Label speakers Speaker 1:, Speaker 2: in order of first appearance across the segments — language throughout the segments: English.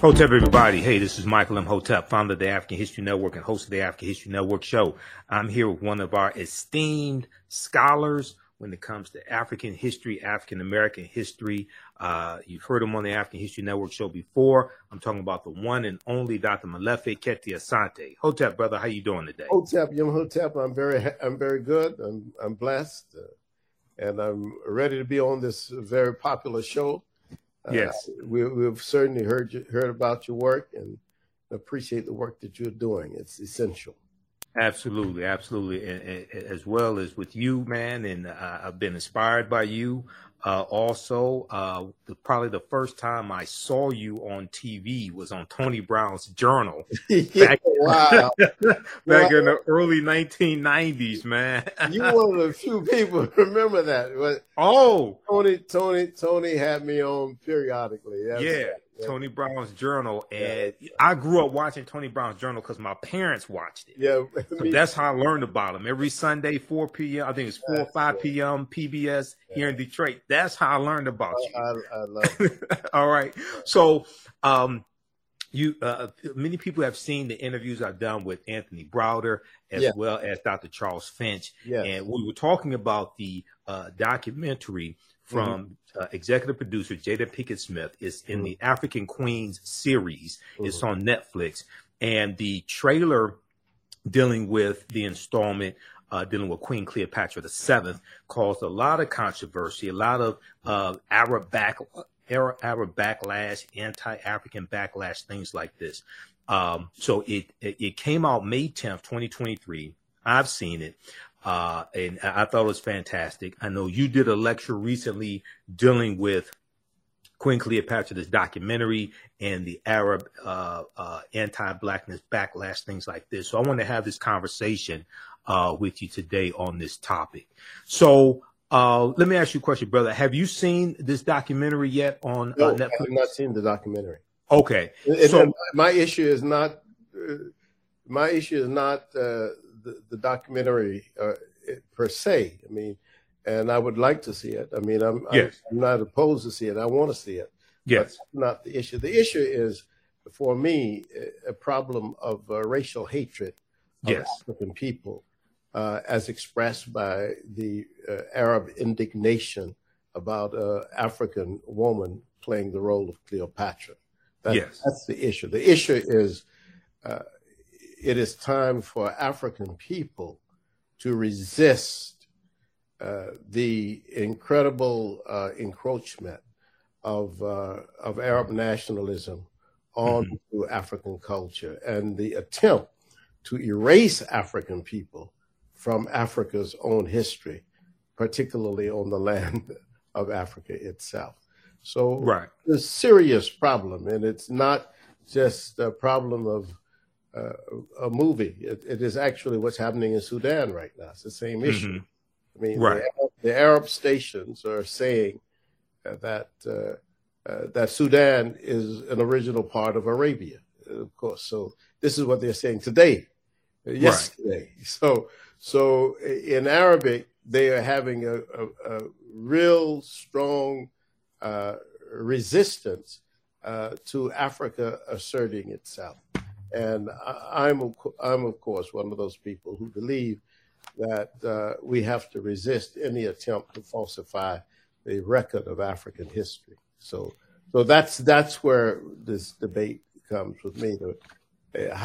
Speaker 1: Hotep, everybody. Hey, this is Michael Imhotep, founder of the African History Network and host of the African History Network show. I'm here with one of our esteemed scholars when it comes to African history, African American history. Uh, you've heard him on the African History Network show before. I'm talking about the one and only Dr. Molefi Kete Asante. Hotep, brother, how you doing today?
Speaker 2: Hotep, Yom Hotep. I'm very, I'm very good. I'm, I'm blessed, uh, and I'm ready to be on this very popular show.
Speaker 1: Yes,
Speaker 2: uh, we, we've certainly heard you, heard about your work and appreciate the work that you're doing. It's essential.
Speaker 1: Absolutely, absolutely, and, and, as well as with you, man. And uh, I've been inspired by you. Uh, also, uh, the, probably the first time I saw you on TV was on Tony Brown's Journal back,
Speaker 2: wow.
Speaker 1: back wow. in the early 1990s, man.
Speaker 2: you one of the few people remember that. But
Speaker 1: oh,
Speaker 2: Tony, Tony, Tony had me on periodically.
Speaker 1: That's yeah. Tony Brown's Journal, and yeah. I grew up watching Tony Brown's Journal because my parents watched it.
Speaker 2: Yeah,
Speaker 1: so that's how I learned about him. Every Sunday, 4 p.m. I think it's 4 or 5 p.m. PBS here in Detroit. That's how I learned about you.
Speaker 2: I, I love it.
Speaker 1: All right. So, um, you uh, many people have seen the interviews I've done with Anthony Browder as yeah. well as Dr. Charles Finch,
Speaker 2: yes.
Speaker 1: and we were talking about the uh, documentary from mm-hmm. uh, executive producer Jada Pinkett Smith. is in mm-hmm. the African Queens series. Mm-hmm. It's on Netflix, and the trailer dealing with the installment uh, dealing with Queen Cleopatra the Seventh caused a lot of controversy, a lot of uh, Arab back Arab backlash, anti-African backlash, things like this. Um, so it, it, it came out May tenth, twenty twenty three. I've seen it. Uh, and I thought it was fantastic. I know you did a lecture recently dealing with Queen Cleopatra, this documentary, and the Arab uh, uh, anti-blackness backlash, things like this. So I want to have this conversation uh, with you today on this topic. So uh, let me ask you a question, brother. Have you seen this documentary yet on
Speaker 2: uh, no,
Speaker 1: Netflix?
Speaker 2: I have not seen the documentary.
Speaker 1: Okay.
Speaker 2: so my issue is not my issue is not the, the documentary uh, per se. I mean, and I would like to see it. I mean, I'm,
Speaker 1: yes.
Speaker 2: I'm, not opposed to see it. I want to see it.
Speaker 1: Yes.
Speaker 2: not the issue. The issue is, for me, a problem of uh, racial hatred of
Speaker 1: yes.
Speaker 2: African people, uh, as expressed by the uh, Arab indignation about an uh, African woman playing the role of Cleopatra. That,
Speaker 1: yes.
Speaker 2: That's the issue. The issue is uh, it is time for African people to resist uh, the incredible uh, encroachment of uh, of Arab nationalism onto mm-hmm. African culture and the attempt to erase African people from Africa's own history, particularly on the land of Africa itself. So
Speaker 1: right.
Speaker 2: it's a serious problem, and it's not just a problem of a movie. It, it is actually what's happening in Sudan right now. It's the same issue.
Speaker 1: Mm-hmm.
Speaker 2: I mean,
Speaker 1: right.
Speaker 2: the, the, Arab stations are saying uh, that uh, uh, that Sudan is an original part of Arabia, of course. So this is what they're saying today, uh, yesterday. Right. So so in Arabic, they are having a, a, a real strong uh, resistance to Africa asserting itself. And I'm, I'm of course, one of those people who believe that uh, we have to resist any attempt to falsify the record of African history. So, so that's that's where this debate comes with me.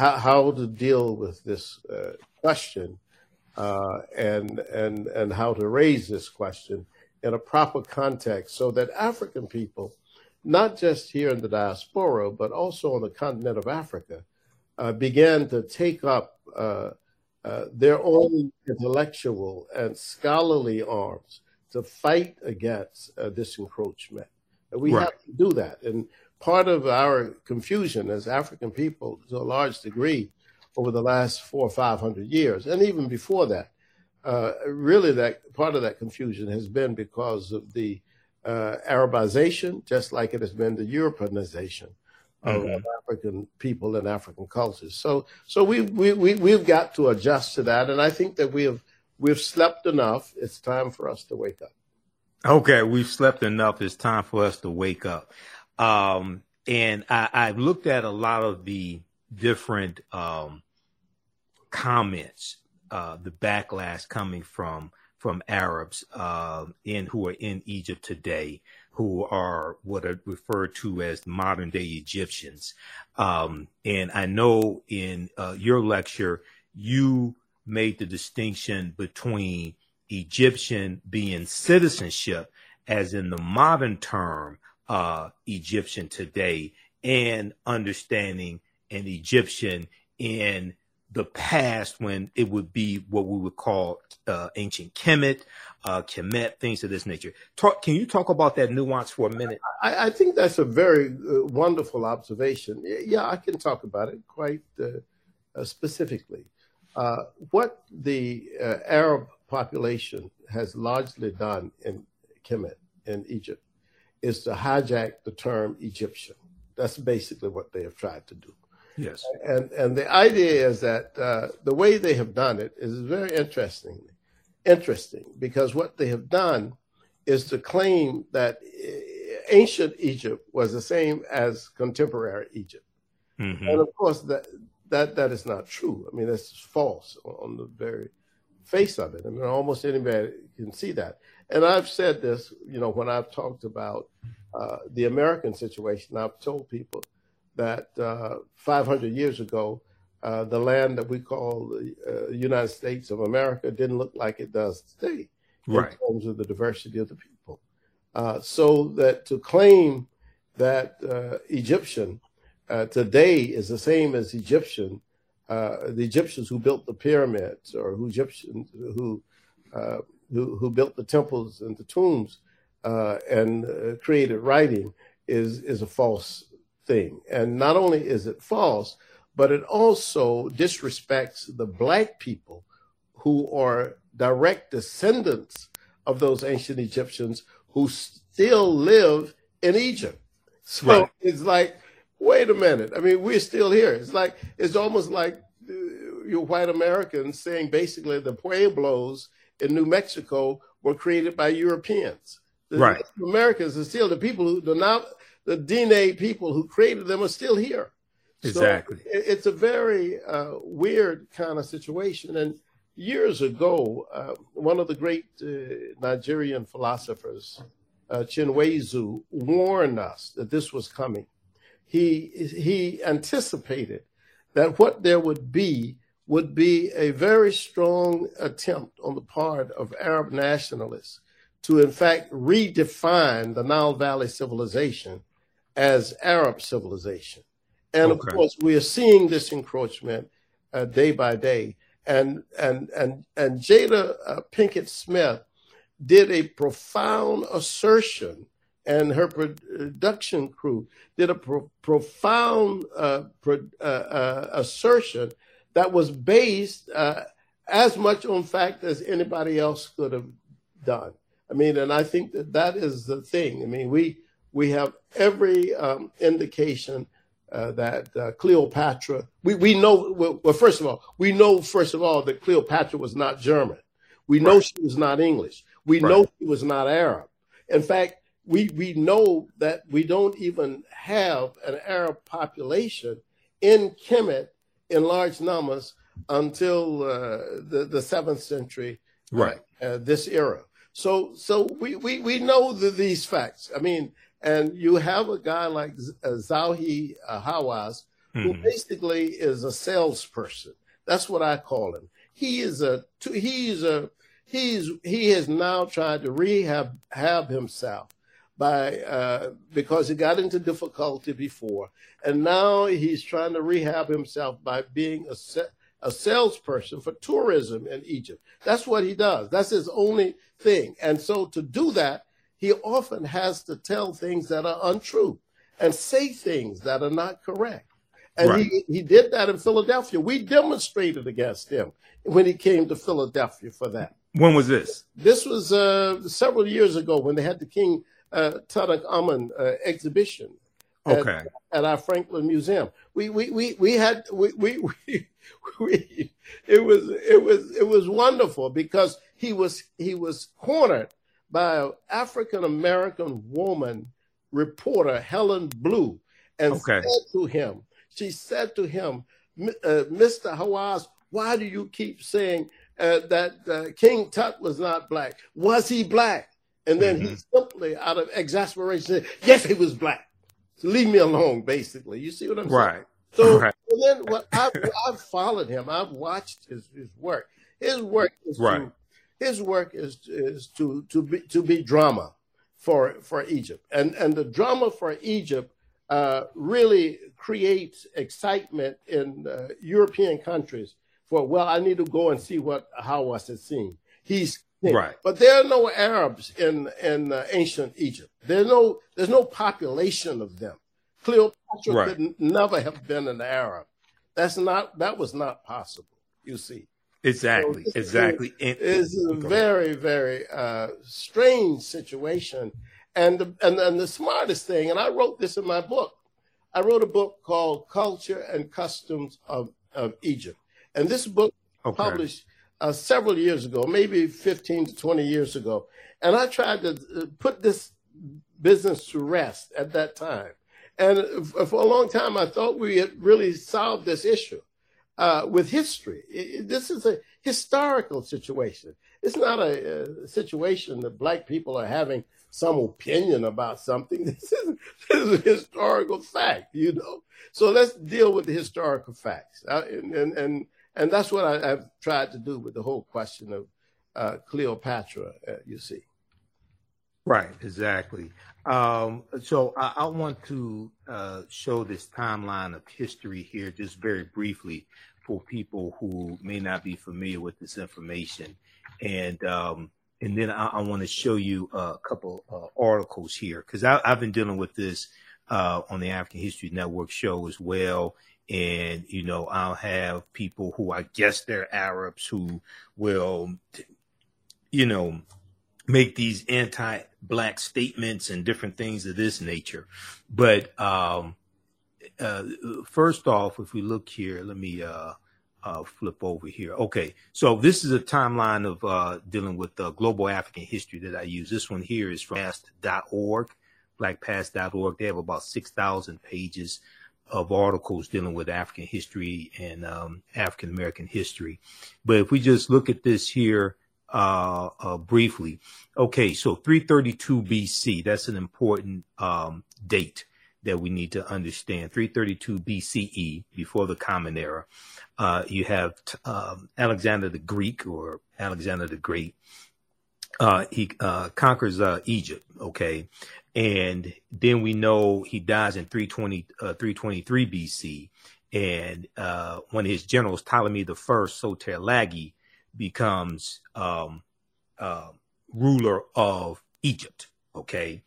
Speaker 2: How, how to deal with this uh, question uh, and and and how to raise this question in a proper context, so that African people, not just here in the diaspora, but also on the continent of Africa, uh, began to take up uh, uh, their own intellectual and scholarly arms to fight against uh, this encroachment. We right. have to do that. And part of our confusion as African people, to a large degree, over the last four or five hundred years, and even before that, uh, really that part of that confusion has been because of the uh, Arabization, just like it has been the Europeanization of, mm-hmm. African people and African cultures. So, so we, we, we, we've got to adjust to that. And I think that we have, we've slept enough. It's time for us to wake up.
Speaker 1: Okay. We've slept enough. It's time for us to wake up. Um, and I, I've looked at a lot of the different um, comments, uh, the backlash coming from from Arabs uh, in who are in Egypt today, who are what are referred to as modern day Egyptians. Um, and I know in uh, your lecture you made the distinction between Egyptian being citizenship, as in the modern term uh, Egyptian today, and understanding an Egyptian in the past when it would be what we would call uh, ancient Kemet, uh, Kemet, things of this nature. Talk, can you talk about that nuance for a minute?
Speaker 2: I, I think that's a very uh, wonderful observation. Yeah, I can talk about it quite uh, uh specifically. Uh, what the Arab population has largely done in Kemet, in Egypt, is to hijack the term Egyptian. That's basically what they have tried to do.
Speaker 1: Yes.
Speaker 2: And and the idea is that uh, the way they have done it is very interesting, interesting because what they have done is to claim that uh, ancient Egypt was the same as contemporary Egypt, mm-hmm. and of course that that that is not true. I mean, that's false on the very face of it. I mean, almost anybody can see that. And I've said this, you know, when I've talked about uh, the American situation, I've told people that uh, 500 years ago, uh, the land that we call the uh, United States of America didn't look like it does today
Speaker 1: right.
Speaker 2: in terms of the diversity of the people. Uh, so that to claim that uh, Egyptian uh, today is the same as Egyptian, the Egyptians who built the pyramids or who Egyptians who who, who built the temples and the tombs and created writing is is a false thing. And not only is it false, but it also disrespects the black people who are direct descendants of those ancient Egyptians who still live in Egypt. So right. it's like, wait a minute. I mean, we're still here. It's like, it's almost like uh, you white Americans saying basically the Pueblos in New Mexico were created by Europeans. The
Speaker 1: right.
Speaker 2: Americans are still the people who do not the DNA people who created them are still here.
Speaker 1: Exactly.
Speaker 2: So it's a very uh, weird kind of situation. And years ago, uh, one of the great uh, Nigerian philosophers, uh, Chinweizu, warned us that this was coming. He he anticipated that what there would be would be a very strong attempt on the part of Arab nationalists to, in fact, redefine the Nile Valley civilization as Arab civilization. And okay. of course, we are seeing this encroachment uh, day by day. And and and and Jada uh, Pinkett Smith did a profound assertion, and her production crew did a pro- profound uh, pro- uh, uh, assertion that was based uh, as much on fact as anybody else could have done. I mean, and I think that that is the thing. I mean, we we have every um, indication uh, that uh, Cleopatra, we, we know, well, well, first of all, we know, first of all, that Cleopatra was not German. We know right. she was not English. We right. know she was not Arab. In fact, we, we know that we don't even have an Arab population in Kemet in large numbers until uh, the, the seventh century,
Speaker 1: right?
Speaker 2: Uh, this era. So, so we, we, we know the, these facts. I mean, and you have a guy like uh, Zahi uh, Hawass, who mm-hmm. basically is a salesperson. That's what I call him. He is a he's a he's he has now tried to rehab have himself by uh, because he got into difficulty before, and now he's trying to rehab himself by being a a salesperson for tourism in Egypt. That's what he does. That's his only thing. And so to do that, he often has to tell things that are untrue and say things that are not correct. And right. he, he did that in Philadelphia. We demonstrated against him when he came to Philadelphia for that.
Speaker 1: When was this?
Speaker 2: This was uh, several years ago when they had the King uh, Tutankhamun uh, exhibition
Speaker 1: okay.
Speaker 2: at, at, our Franklin Museum. We we we, we had we, we, we, we it was it was it was wonderful because he was he was cornered by an African American woman reporter, Helen Blue. and okay. said to him, she said to him, uh, Mr. Hawass, why do you keep saying uh, that uh, King Tut was not black? Was he black? And then mm-hmm. he simply, out of exasperation, said, Yes, he was black. So leave me alone, basically. You see what I'm saying?
Speaker 1: Right.
Speaker 2: So, then what I've, I've, followed him. I've watched his, his work. His work is right. to, his work is is to to be to be drama for for Egypt, and and the drama for Egypt uh, really creates excitement in uh, European countries. For well, I need to go and see what Hawass has seen. He's
Speaker 1: right,
Speaker 2: but there are no Arabs in in uh, ancient Egypt. There's no there's no population of them. Cleopatra right. could never have been an Arab. That's not that was not possible. You see.
Speaker 1: Exactly. So exactly.
Speaker 2: It's a very very uh, strange situation, and the, and and the smartest thing. And I wrote this in my book. I wrote a book called Culture and Customs of, of Egypt, and this book okay. published uh, several years ago, maybe 15 to 20 years ago. And I tried to uh, put this business to rest at that time. And for a long time, I thought we had really solved this issue uh, with history. It, this is a historical situation. It's not a, a, situation that black people are having some opinion about something. This is, this is a historical fact, you know. So let's deal with the historical facts, uh, and, and and and that's what I, have tried to do with the whole question of uh, Cleopatra. Uh, you see.
Speaker 1: Right, exactly. Um, so I, I, want to uh, show this timeline of history here, just very briefly, for people who may not be familiar with this information, and um, and then I, I want to show you a couple uh, articles here because I've been dealing with this uh, on the African History Network show as well. And you know, I'll have people who I guess they're Arabs who will, you know, make these anti-black statements and different things of this nature. But um, uh, first off, if we look here, let me uh, uh, flip over here. Okay, so this is a timeline of uh, dealing with global African history that I use. This one here is from past.org, blackpast.org. They have about 6,000 pages of articles dealing with African history and um, African American history. But if we just look at this here, uh, uh, briefly. Okay, so 332 BC, that's an important um, date that we need to understand. 332 BCE, before the Common Era. Uh, you have um, Alexander the Greek or Alexander the Great. Uh, he uh, conquers uh, Egypt, okay? And then we know he dies in 320, 323 BC. And one of his generals, Ptolemy the First, Soter-Lagi, becomes um, uh, ruler of Egypt. Okay.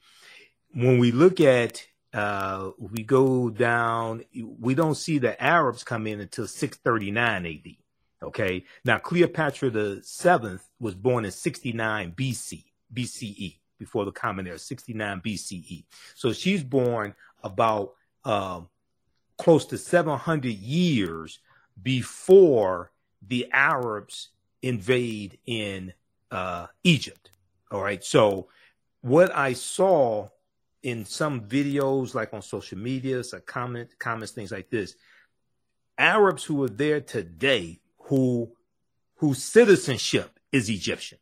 Speaker 1: When we look at, uh, we go down, we don't see the Arabs come in until 639 AD. Okay. Now, Cleopatra the seventh was born in 69 BC, BCE, before the Common Era, 69 BCE. So she's born about um, close to 700 years before the Arabs invade in uh, Egypt. All right. So what I saw in some videos, like on social media, some comment, comments, things like this, Arabs who are there today, who whose citizenship is Egyptian,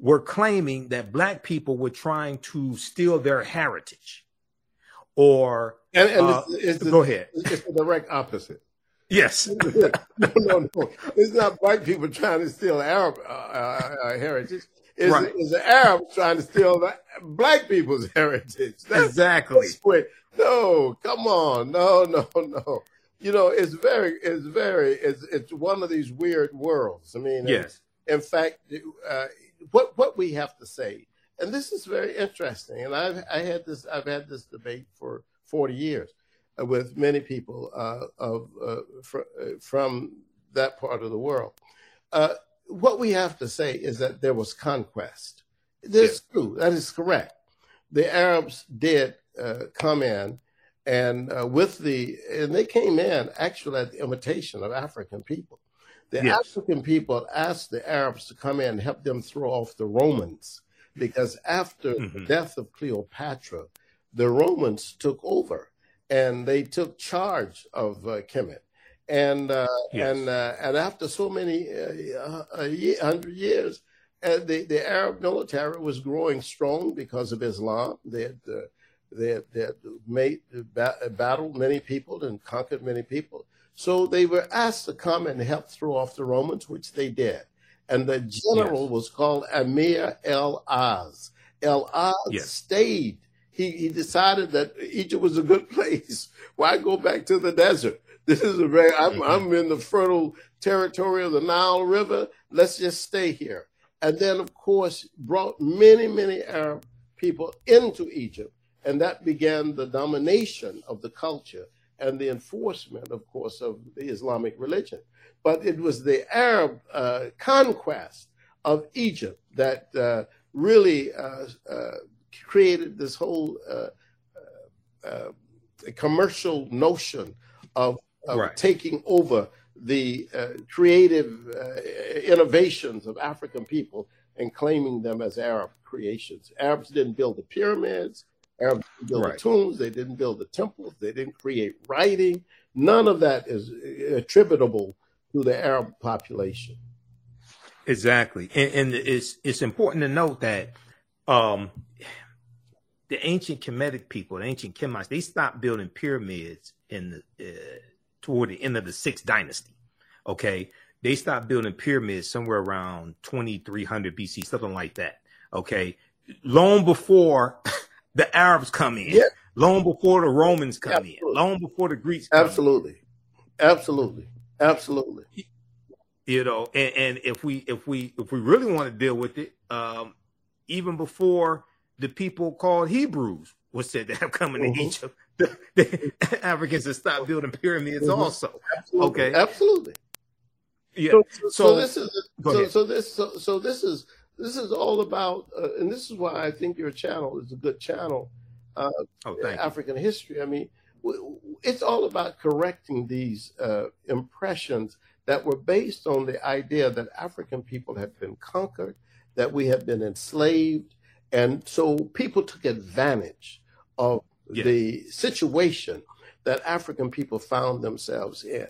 Speaker 1: were claiming that black people were trying to steal their heritage. Or
Speaker 2: and, and uh, it's, it's
Speaker 1: go the, ahead.
Speaker 2: It's the direct opposite.
Speaker 1: Yes.
Speaker 2: no, no, no. It's not white people trying to steal Arab uh, uh, uh heritage. It's, right. it's the Arabs trying to steal the black people's heritage.
Speaker 1: That's exactly.
Speaker 2: No, come on. No, no, no. You know, it's very, it's very, it's, it's one of these weird worlds. I mean,
Speaker 1: yes.
Speaker 2: In fact, uh, what what we have to say, and this is very interesting. And I've I had this I've had this debate for forty years with many people uh, of uh, fr- uh, from that part of the world. What we have to say is that there was conquest. That's yeah. true. That is correct. The Arabs did uh, come in, and uh, with the and they came in actually at the invitation of African people. The yes. African people asked the Arabs to come in and help them throw off the Romans because after mm-hmm. the death of Cleopatra, the Romans took over and they took charge of uh, Kemet. And uh, yes. and uh, and after so many uh, hundred years, the the Arab military was growing strong because of Islam. They had they had, they had made battled many people and conquered many people. So they were asked to come and help throw off the Romans, which they did. And the general yes. was called Amir el Az. El Az yes. stayed. He, he decided that Egypt was a good place. Why go back to the desert? This is a very, I'm, mm-hmm. I'm in the fertile territory of the Nile River. Let's just stay here. And then, of course, brought many, many Arab people into Egypt. And that began the domination of the culture and the enforcement, of course, of the Islamic religion. But it was the Arab uh, conquest of Egypt that uh, really uh, uh created this whole uh, uh, commercial notion of, of right. taking over the creative innovations of African people and claiming them as Arab creations. Arabs didn't build the pyramids. Arabs didn't build right. the tombs. They didn't build the temples. They didn't create writing. None of that is attributable to the Arab population.
Speaker 1: Exactly, and, and it's it's important to note that um, the ancient Kemetic people, the ancient Kemites, they stopped building pyramids in the uh, toward the end of the sixth dynasty. Okay, they stopped building pyramids somewhere around 2300 BC, something like that. Okay, long before the Arabs come in, yeah. long before the Romans come Absolutely. in, long before the Greeks.
Speaker 2: Absolutely, in. absolutely, absolutely.
Speaker 1: You know, and, and, if we if we if we really want to deal with it, um, even before the people called Hebrews was said to have come into mm-hmm. Egypt, the, the, Africans have stopped building pyramids mm-hmm. also.
Speaker 2: Absolutely.
Speaker 1: Okay,
Speaker 2: absolutely.
Speaker 1: Yeah. So,
Speaker 2: so, so this is so, so, this so, so this is this is all about, uh, and this is why I think your channel is a good channel. Uh, oh, African you. history. I mean, it's all about correcting these uh, impressions that were based on the idea that African people had been conquered, that we had been enslaved, and so people took advantage of yeah. the situation that African people found themselves in.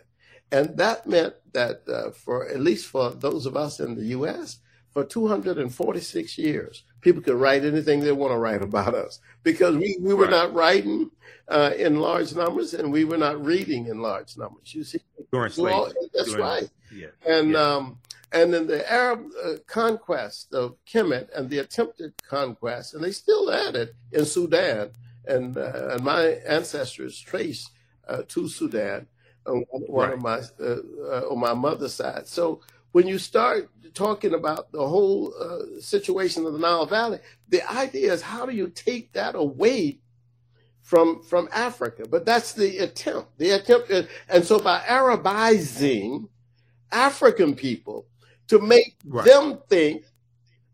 Speaker 2: And that meant that uh, for at least for those of us in the U.S., for 246 years. People could write anything they want to write about us because we, we were right. not writing uh, in large numbers and we were not reading in large numbers. You see,
Speaker 1: slavery.
Speaker 2: that's During, right. Yeah. And yeah. um, and then the Arab uh, conquest of Kemet and the attempted conquest, and they still at it in Sudan. And, uh, and my ancestors trace uh, to Sudan on one right. of my uh, uh, on my mother's side. So when you start talking about the whole uh, situation of the Nile Valley, the idea is how do you take that away from from Africa? But that's the attempt. The attempt, is, and so by Arabizing African people to make right. them think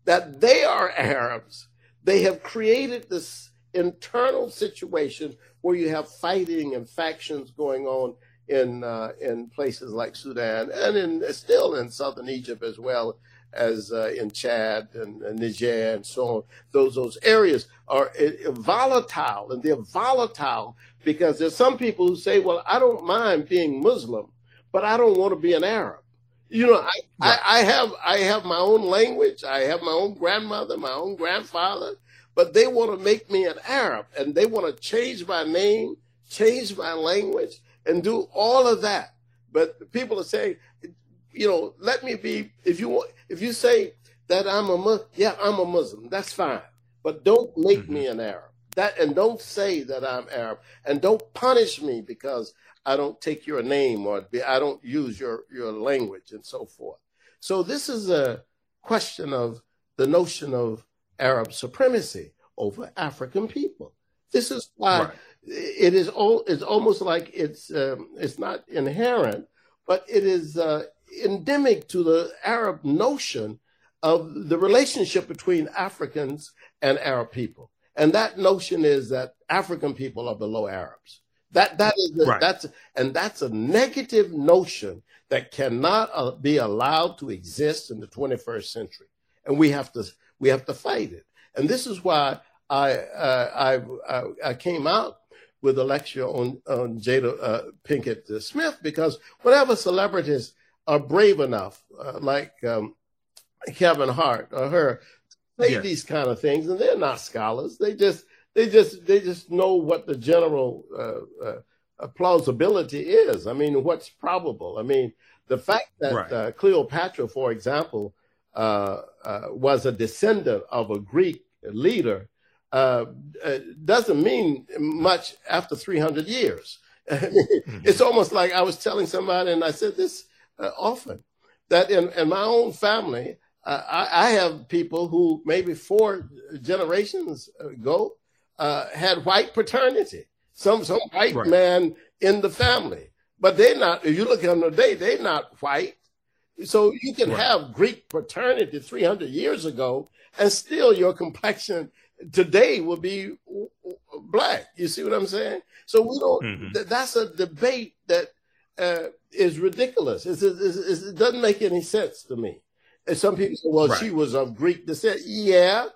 Speaker 2: that they are Arabs, they have created this internal situation where you have fighting and factions going on in uh, in places like Sudan and in still in southern Egypt as well as uh, in Chad and, and, Niger and so on. Those those areas are uh, volatile and they're volatile because there's some people who say, "Well, I don't mind being Muslim, but I don't want to be an Arab." You know, I, right. I, I have I have my own language. I have my own grandmother, my own grandfather, but they want to make me an Arab and they want to change my name, change my language and do all of that. But people are saying, you know, let me be. If you want, if you say that I'm a yeah, I'm a Muslim. That's fine, but don't make mm-hmm. me an Arab. That and don't say that I'm Arab, and don't punish me because I don't take your name or I don't use your your language and so forth. So this is a question of the notion of Arab supremacy over African people. This is why right it is all it's almost like it's um, it's not inherent, but it is uh, endemic to the Arab notion of the relationship between Africans and Arab people, and that notion is that African people are below Arabs. That that is the, right. that's and that's a negative notion that cannot uh, be allowed to exist in the 21st century, and we have to we have to fight it. And this is why I uh, I, I I came out with a lecture on, on Jada uh, Pinkett Smith because whatever celebrities are brave enough, uh, like um, Kevin Hart or her, say yeah. these kind of things, and they're not scholars. They just they just they just know what the general uh, uh, plausibility is. I mean, what's probable. I mean, the fact that right. Uh, Cleopatra, for example, uh, uh, was a descendant of a Greek leader uh, uh, doesn't mean much after 300 years. mm-hmm. It's almost like I was telling somebody, and I said this uh, often, that in, in my own family, uh, I, I, have people who maybe four generations ago uh, had white paternity, some some white right. man in the family, but they're not. If you look at them today, they're not white. So you can right. have Greek paternity 300 years ago, and still your complexion today will be black. You see what I'm saying? So we don't. Mm-hmm. Th- that's a debate that uh, is ridiculous. It's, it's, it's, it doesn't make any sense to me. And some people say, "Well, right. she was of Greek descent." Yeah,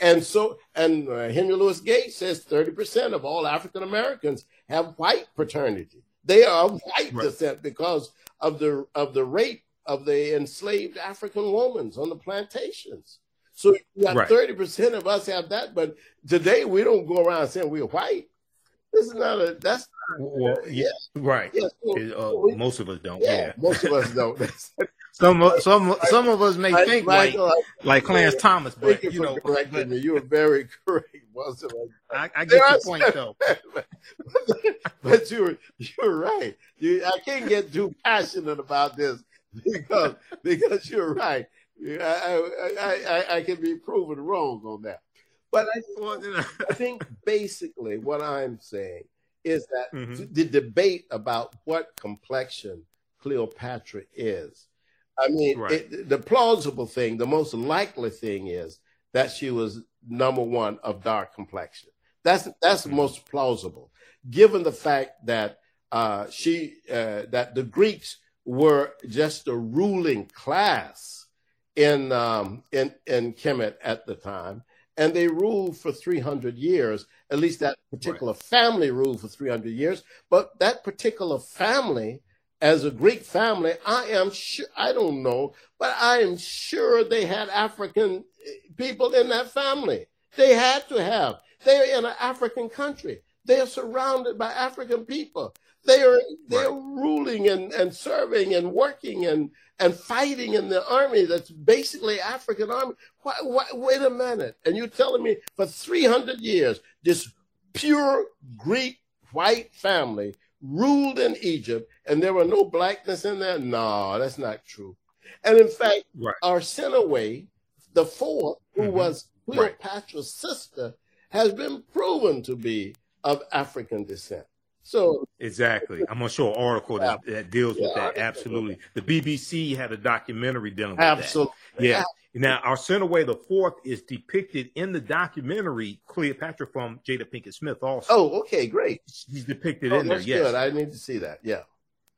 Speaker 2: and so and uh, Henry Louis Gates says 30 percent of all African Americans have white paternity. They are of white right. descent because of the of the rape of the enslaved African women on the plantations. So you got thirty percent of us have that, but today we don't go around saying we're white. This is not a that's
Speaker 1: well, yeah, right. Yeah, so, uh, most of us don't. Yeah, yeah.
Speaker 2: most of us don't.
Speaker 1: some some some of us may I, think like like Clarence yeah, Thomas, but you, know,
Speaker 2: but, you were very correct. Most of us.
Speaker 1: I, I get your point though.
Speaker 2: but you're you're right. You, I can't get too passionate about this because because you're right. I, I, I, I can be proven wrong on that. But I, well, you know. I think basically what I'm saying is that mm-hmm. the debate about what complexion Cleopatra is. I mean, right. it, the plausible thing, the most likely thing is that she was number one of dark complexion. That's that's mm-hmm. most plausible, given the fact that uh, she uh, that the Greeks were just a ruling class in um, in in Kemet at the time, and they ruled for 300 years. At least that particular right. family ruled for 300 years. But that particular family, as a Greek family, I am sure I don't know, but I am sure they had African people in that family. They had to have. They are in an African country. They are surrounded by African people. They are they're right. ruling and, and serving and working and and fighting in the army that's basically African army. Why, why, wait a minute. And you're telling me for 300 years, this pure Greek white family ruled in Egypt and there were no blackness in there? No, that's not true. And in fact, right. Arsinoe, the fourth, who mm-hmm. was Cleopatra's right. sister, has been proven to be of African descent. So
Speaker 1: exactly, I'm gonna show an article that, that deals yeah, with that. Absolutely, the BBC had a documentary dealing with that.
Speaker 2: absolutely.
Speaker 1: that. Yeah. Now, Arsinoe the Fourth is depicted in the documentary Cleopatra from Jada Pinkett Smith. Also,
Speaker 2: oh, okay, great.
Speaker 1: He's depicted oh, in there. Yes,
Speaker 2: good. I need to see that. Yeah.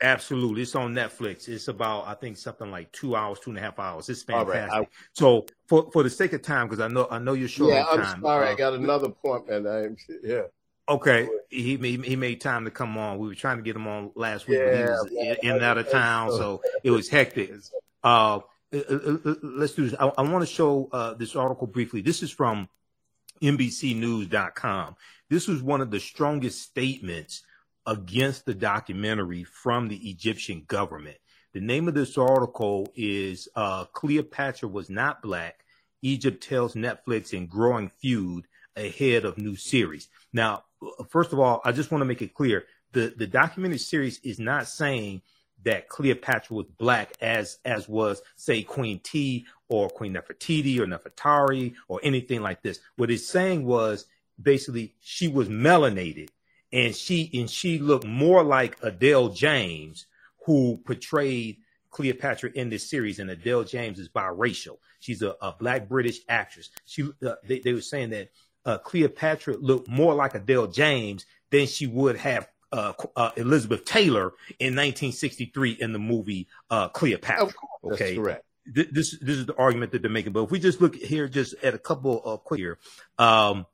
Speaker 1: Absolutely. It's on Netflix. It's about, I think, something like two hours, two and a half hours. It's fantastic. Right. I, so for, for the sake of time, because I know I know you're short
Speaker 2: yeah,
Speaker 1: I'm
Speaker 2: time. Sorry, uh, I got another appointment. I, yeah.
Speaker 1: Okay, he, he he made time to come on. We were trying to get him on last week, yeah, but he was yeah, in and out of town, so it was hectic. Uh, uh, uh, uh, let's do this. I, I want to show uh, this article briefly. This is from NBCNews.com. This was one of the strongest statements against the documentary from the Egyptian government. The name of this article is uh, Cleopatra Was Not Black. Egypt tells Netflix in growing feud ahead of new series. Now, first of all, I just want to make it clear the the documentary series is not saying that Cleopatra was black as as was say Queen Tiye or Queen Nefertiti or Nefertari or anything like this. What it's saying was basically she was melanated and she and she looked more like Adele James who portrayed Cleopatra in this series and Adele James is biracial. She's a, a black British actress. She uh, they, they were saying that uh, Cleopatra looked more like Adele James than she would have uh, uh, Elizabeth Taylor in 1963 in the movie uh, Cleopatra.
Speaker 2: okay, That's correct.
Speaker 1: This this is the argument that they're making. But if we just look here, just at a couple of quick here, um,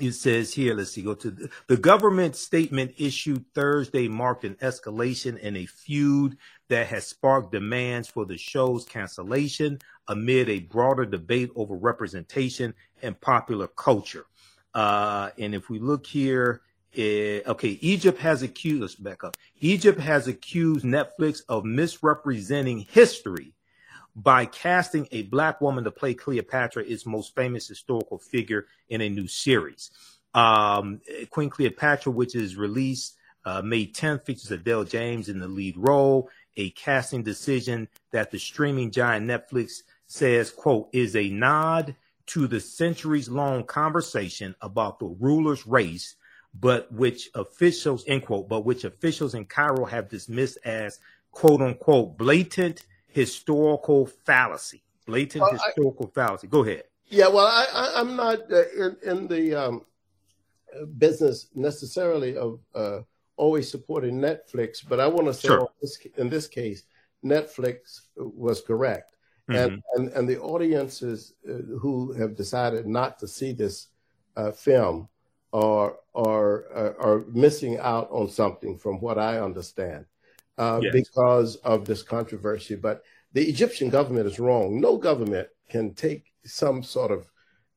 Speaker 1: it says here, let's see, go to the, the, government statement issued Thursday marked an escalation in a feud that has sparked demands for the show's cancellation amid a broader debate over representation and popular culture. Uh, and if we look here, it, eh, okay, Egypt has accused, let's back up. Egypt has accused Netflix of misrepresenting history by casting a black woman to play Cleopatra, its most famous historical figure in a new series. Um, Queen Cleopatra, which is released uh, May 10th, features Adele James in the lead role, a casting decision that the streaming giant Netflix says, quote, is a nod to the centuries long conversation about the ruler's race, but which officials, end quote, but which officials in Cairo have dismissed as quote unquote blatant historical fallacy. Blatant well, historical I, fallacy. Go ahead.
Speaker 2: Yeah, well, I, am not uh, in, in, the um, business necessarily of uh, always supporting Netflix, but I want to say sure. this, in this case, Netflix was correct. Mm-hmm. And, and, and the audiences uh, who have decided not to see this uh, film are, are, uh, are missing out on something from what I understand uh, yes. because of this controversy. But the Egyptian government is wrong. No government can take some sort of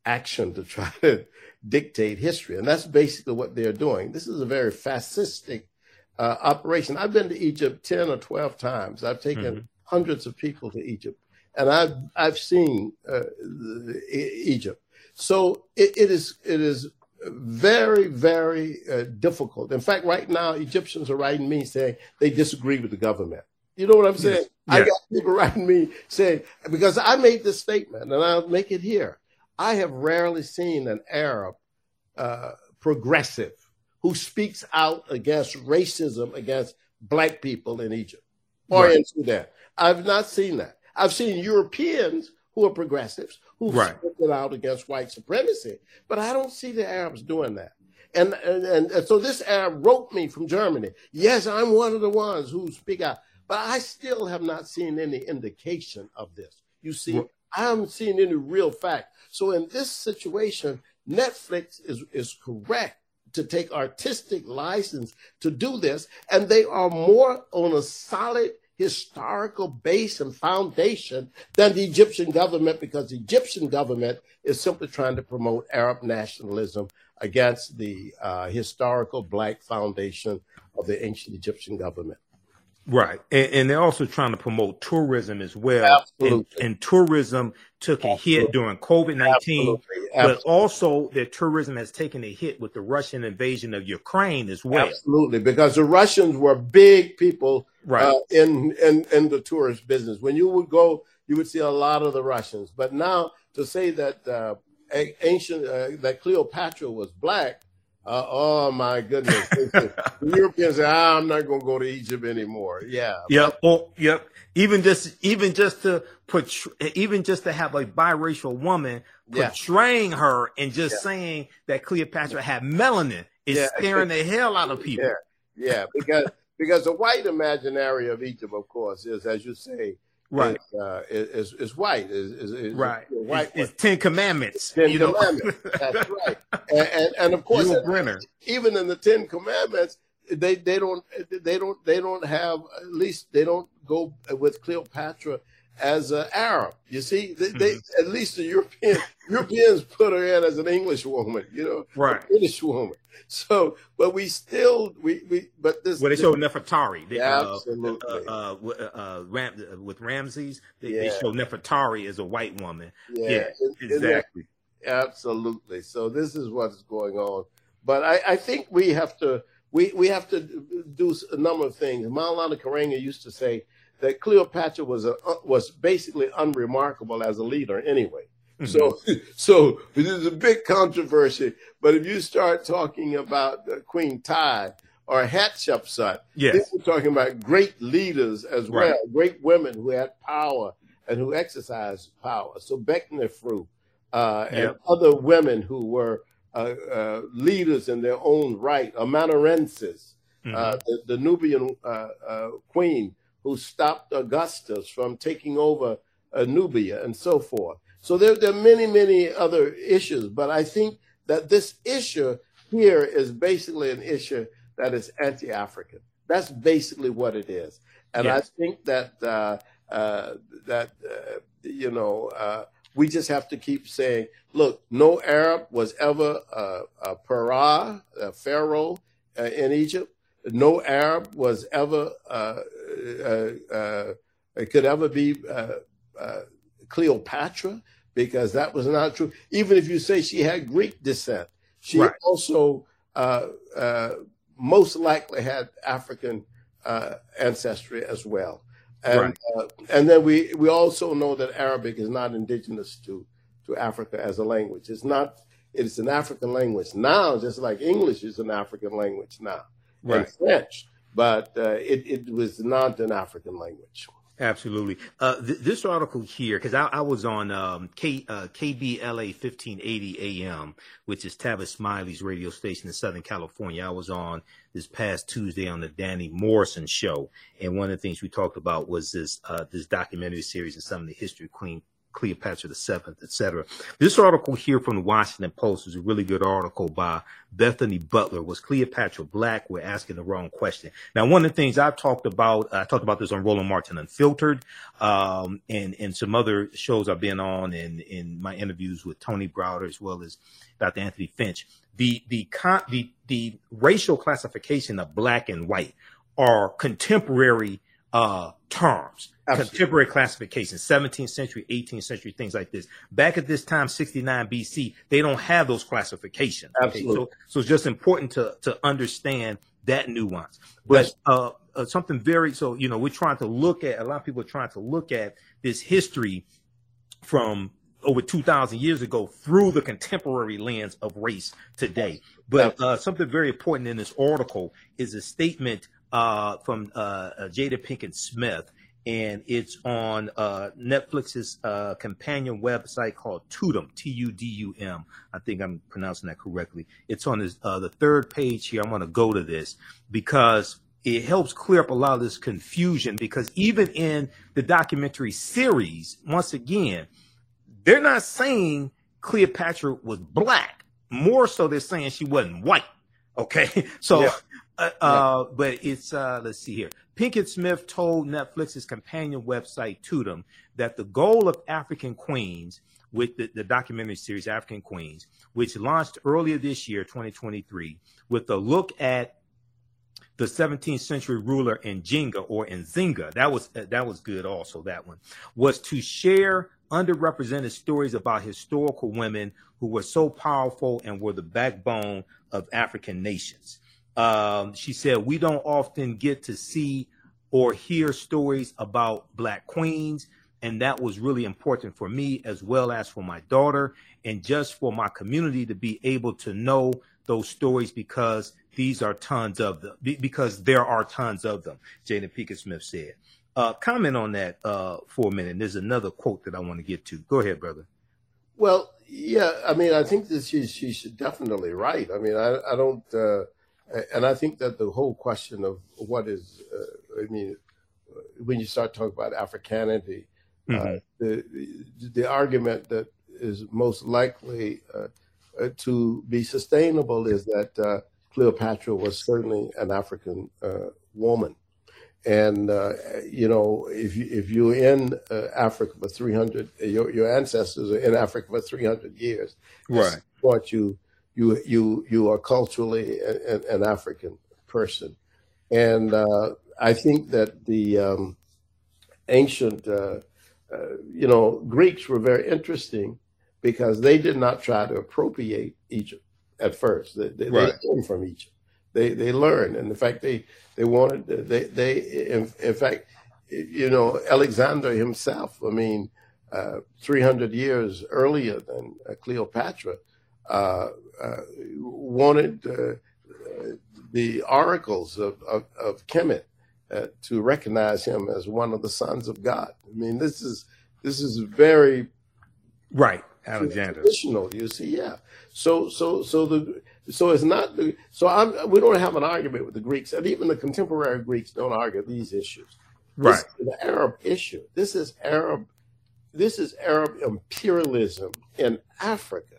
Speaker 2: action to try to dictate history. And that's basically what they're doing. This is a very fascistic uh, operation. I've been to Egypt 10 or 12 times. I've taken mm-hmm. hundreds of people to Egypt and I've, I've seen uh, Egypt. So it, it is, it is very, very uh, difficult. In fact, right now, Egyptians are writing me saying they disagree with the government. You know what I'm saying? Yes. I got people writing me saying, because I made this statement and I'll make it here. I have rarely seen an Arab uh, progressive who speaks out against racism against black people in Egypt or right. in Sudan. I've not seen that. I've seen Europeans who are progressives who've right. spoken out against white supremacy, but I don't see the Arabs doing that. And, and, and so this Arab wrote me from Germany. Yes, I'm one of the ones who speak out, but I still have not seen any indication of this. You see, I haven't seen any real fact. So in this situation, Netflix is, is correct to take artistic license to do this, and they are more on a solid historical base and foundation than the Egyptian government because the Egyptian government is simply trying to promote Arab nationalism against the uh, historical black foundation of the ancient Egyptian government.
Speaker 1: Right. And, and, they're also trying to promote tourism as well. And, and, tourism took a hit during COVID 19, but also their tourism has taken a hit with the Russian invasion of Ukraine as well.
Speaker 2: Absolutely. Because the Russians were big people right. Uh, in, in, in the tourist business. When you would go, you would see a lot of the Russians. But now to say that uh, ancient, uh, that Cleopatra was black, uh, oh my goodness! the Europeans say, ah, "I'm not going to go to Egypt anymore." Yeah.
Speaker 1: Yep. Well, yep. Even just, even just to put, even just to have a biracial woman portraying yeah. her and just yeah. saying that Cleopatra had melanin is yeah. scaring the hell out of people.
Speaker 2: Yeah. Yeah. Because because the white imaginary of Egypt, of course, is as you say,
Speaker 1: right.
Speaker 2: is, uh, is, is white is, is, is
Speaker 1: right. white it's, it's, ten commandments
Speaker 2: ten commandments. That's right. And, and, and, of course even in the ten commandments they they don't they don't they don't have at least they don't go with cleopatra as an arab you see they, they at least the european europeans put her in as an english woman you know
Speaker 1: right
Speaker 2: british woman so, but we still we we but this.
Speaker 1: Well, they showed Nefertari.
Speaker 2: They, uh, absolutely.
Speaker 1: Uh, uh, uh, uh, Ram, with Ramses, they, yeah. they show Nefertari as a white woman.
Speaker 2: Yeah, yeah exactly. Absolutely. So this is what's going on. But I, I think we have to we we have to do a number of things. Maulana Karenga used to say that Cleopatra was a was basically unremarkable as a leader anyway. So, so this is a big controversy. But if you start talking about uh, Queen Tiye or Hatshepsut,
Speaker 1: yes.
Speaker 2: we're talking about great leaders as right. well, great women who had power and who exercised power. So Becknefru uh, and yep. other women who were uh, uh, leaders in their own right, Amanirenas, mm-hmm. Uh, the, the, Nubian uh, queen who stopped Augustus from taking over Nubia and so forth. So there, there are many, many other issues, but I think that this issue here is basically an issue that is anti-African. That's basically what it is, and yes. I think that uh, uh, that uh, you know uh, we just have to keep saying, look, no Arab was ever a, a para, a pharaoh uh, in Egypt. No Arab was ever uh, could ever be Cleopatra because that was not true. Even if you say she had Greek descent, she right. also uh, uh, most likely had African uh, ancestry as well. And, right. Uh, and then we, we also know that Arabic is not indigenous to, to Africa as a language. It's not, it's an African language now, just like English is an African language now, right. and French, but uh, it, it was not an African language.
Speaker 1: Absolutely. Uh, th- this article here, because I, I, was on um, K, uh, KBLA 1580 AM, which is Tavis Smiley's radio station in Southern California. I was on this past Tuesday on the Danny Morrison show, and one of the things we talked about was this uh, this documentary series and some of the history of Queen Cleopatra Seventh, etc. This article here from the Washington Post is a really good article by Bethonie Butler. Was Cleopatra black? We're asking the wrong question. Now, one of the things I've talked about, I talked about this on Roland Martin Unfiltered, um, and and some other shows I've been on, and in my interviews with Tony Browder as well as Dr. Anthony Finch. The the con- the the racial classification of black and white are contemporary uh, terms, Absolutely. contemporary classifications, 17th century, 18th century, things like this. Back at this time, 69 BC, they don't have those classifications.
Speaker 2: Absolutely.
Speaker 1: Okay? So, so it's just important to, to understand that nuance. But yes. uh, uh, something very, so, you know, we're trying to look at, a lot of people are trying to look at this history from over 2,000 years ago through the contemporary lens of race today. But uh, something very important in this article is a statement uh, from uh, uh, Jada Pinkett Smith, and it's on uh, Netflix's uh, companion website called Tudum, T-U-D-U-M. I think I'm pronouncing that correctly. It's on this, uh, the third page here. I'm going to go to this because it helps clear up a lot of this confusion. Because even in the documentary series, once again, they're not saying Cleopatra was black. More so, they're saying she wasn't white. Okay, so yeah. Uh, uh, but it's uh, let's see here. Pinkett Smith told Netflix's companion website Tudum that the goal of African Queens, with the, the documentary series African Queens, which launched earlier this year, 2023, with a look at the 17th century ruler Njinga or Nzinga. That was uh, that was good. Also, that one was to share underrepresented stories about historical women who were so powerful and were the backbone of African nations. Um, she said, We don't often get to see or hear stories about Black queens. And that was really important for me as well as for my daughter and just for my community to be able to know those stories because these are tons of them, because there are tons of them, Jada Pinkett Smith said. Uh, comment on that uh, for a minute. There's another quote that I want to get to. Go ahead, brother.
Speaker 2: Well, yeah, I mean, I think that she's she's definitely right. I mean, I I don't. Uh, and I think that the whole question of what is, uh, I mean, when you start talking about Africanity, uh, mm-hmm. uh, the the argument that is most likely uh, uh to be sustainable is that uh, Cleopatra was certainly an African woman, and you know if you if you're in Africa for 300, your your ancestors are in Africa for 300 years,
Speaker 1: right?
Speaker 2: What you you you you are culturally an, an African person, and uh, I think that the um, ancient, uh, uh, you know, Greeks were very interesting because they did not try to appropriate Egypt at first. They, they, right. they came from Egypt. They they learned, and in fact, they they wanted they they in, in fact, you know, Alexander himself. I mean, uh, 300 years earlier than uh, Cleopatra uh, uh, wanted uh, the oracles of, of, of Kemet to recognize him as one of the sons of God. I mean, this is this is very
Speaker 1: right. Alexander.
Speaker 2: Traditional, you see, yeah. So, so, so the so it's not the so I'm we don't have an argument with the Greeks, and even the contemporary Greeks don't argue these issues.
Speaker 1: Right.
Speaker 2: the Arab issue. This is Arab. This is Arab imperialism in Africa.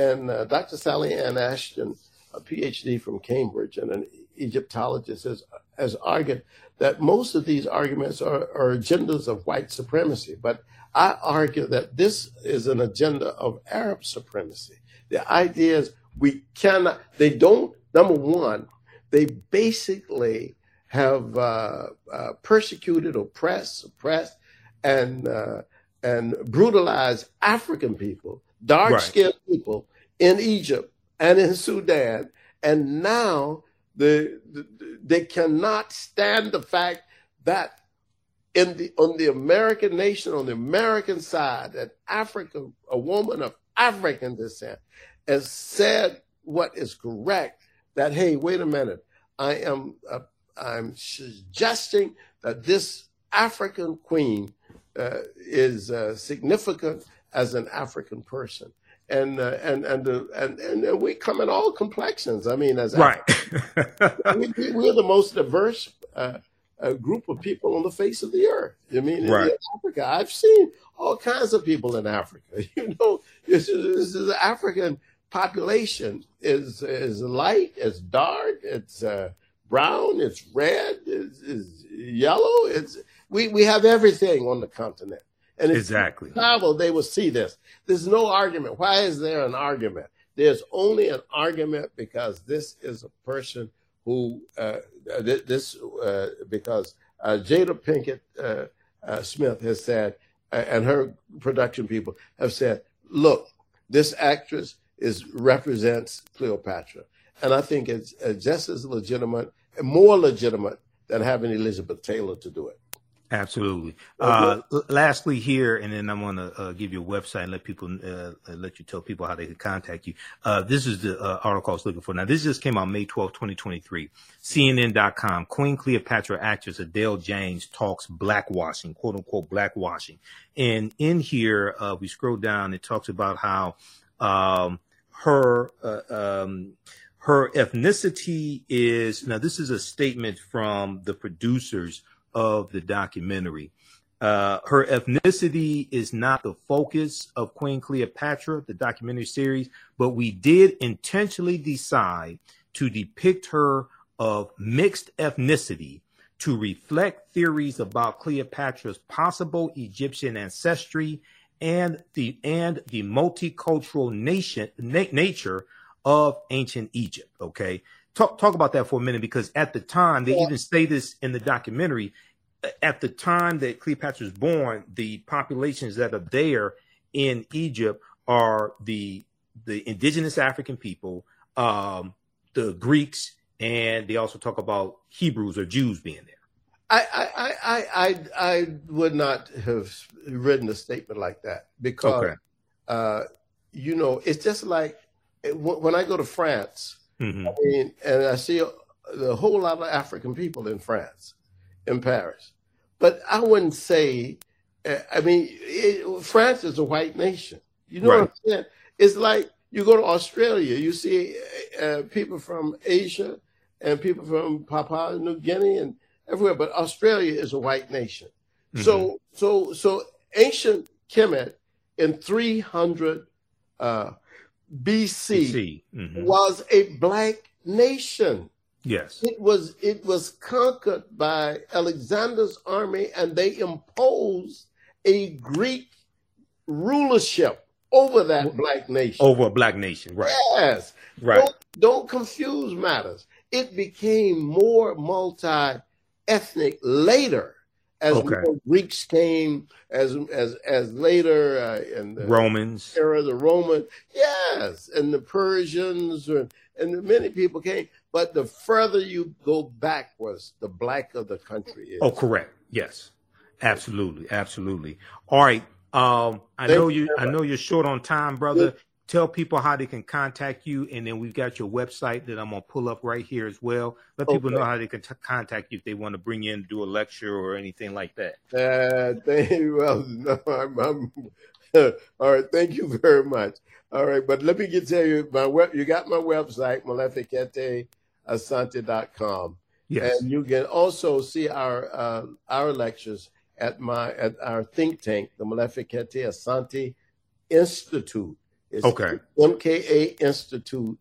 Speaker 2: And uh, Dr. Sally Ann Ashton, a PhD from Cambridge and an Egyptologist, has, has argued that most of these arguments are, are agendas of white supremacy. But I argue that this is an agenda of Arab supremacy. The idea is we cannot, they don't, number one, they basically have uh, uh, persecuted, oppressed, suppressed, and uh, and brutalized African people, dark skinned right. people in Egypt and in Sudan, and now the, the, they cannot stand the fact that in the on the American nation, on the American side, that Africa, a woman of African descent, has said what is correct. That hey, wait a minute, I am uh, I'm suggesting that this African queen uh, is uh, significant as an African person. And uh, and and, and and we come in all complexions. I mean, as
Speaker 1: right,
Speaker 2: we, we're the most diverse uh, uh, group of people on the face of the earth. I mean,
Speaker 1: right.
Speaker 2: in Africa, I've seen all kinds of people in Africa. You know, this is, this is the African population is is light, it's dark, it's uh, brown, it's red, it's, it's yellow. It's we, we have everything on the continent. And
Speaker 1: exactly.
Speaker 2: travel, they will see this. There's no argument. Why is there an argument? There's only an argument because this is a person who uh, this uh, because uh, Jada Pinkett uh, uh, Smith has said, uh, and her production people have said, look, this actress is represents Cleopatra, and I think it's just as legitimate, more legitimate than having Elizabeth Taylor to do it.
Speaker 1: Absolutely. Uh, lastly, here, and then I'm going to uh, give you a website and let people uh, let you tell people how they can contact you. Uh, this is the uh, article I was looking for. Now, this just came out May 12, 2023. CNN.com. Queen Cleopatra actress Adele James talks blackwashing, quote unquote blackwashing. And in here, uh, we scroll down. It talks about how um, her um, her ethnicity is now. This is a statement from the producers of the documentary. Uh, her ethnicity is not the focus of Queen Cleopatra, the documentary series, but we did intentionally decide to depict her of mixed ethnicity to reflect theories about Cleopatra's possible Egyptian ancestry and the and the multicultural nation na- nature of ancient Egypt. Okay, talk talk about that for a minute because at the time they yeah. even say this in the documentary. At the time that Cleopatra was born, the populations that are there in Egypt are the the indigenous African people, um, the Greeks, and they also talk about Hebrews or Jews being there.
Speaker 2: I, I, I, I, I would not have written a statement like that because, okay. uh, you know, it's just like when I go to France, Mm-hmm. I mean, and I see a, a, whole lot of African people in France, in Paris. But I wouldn't say, uh, I mean, it, France is a white nation. You know right. what I'm saying? It's like you go to Australia, you see uh, people from Asia and people from Papua New Guinea and everywhere, but Australia is a white nation. Mm-hmm. So, so, so ancient Kemet in 300 uh, BC, BC. Mm-hmm. was a black nation.
Speaker 1: Yes.
Speaker 2: It was it was conquered by Alexander's army and they imposed a Greek rulership over that black nation.
Speaker 1: Over a black nation, right.
Speaker 2: Yes.
Speaker 1: Right.
Speaker 2: Don't, don't confuse matters. It became more multi ethnic later as okay. Greeks came, as as as later uh, in the
Speaker 1: Romans
Speaker 2: era, the Roman, yes, and the Persians, and, and many people came. But the further you go backwards, the blacker the country is.
Speaker 1: Oh, correct. Yes, absolutely, absolutely. All right. Um, I Thank know you. I know you're short on time, brother tell people how they can contact you, and then we've got your website that I'm gonna pull up right here as well. Let okay. people know how they can t- contact you if they want to bring you in, do a lecture or anything like that.
Speaker 2: Uh, thank you. Well, no, I'm, I'm all right. Thank you very much. All right, but let me get tell you my web. You got my website, maleficeasante.com.
Speaker 1: Yes,
Speaker 2: and you can also see our uh, our lectures at my at our think tank, the Malefic Asante Institute It's
Speaker 1: Okay.
Speaker 2: MKA Institute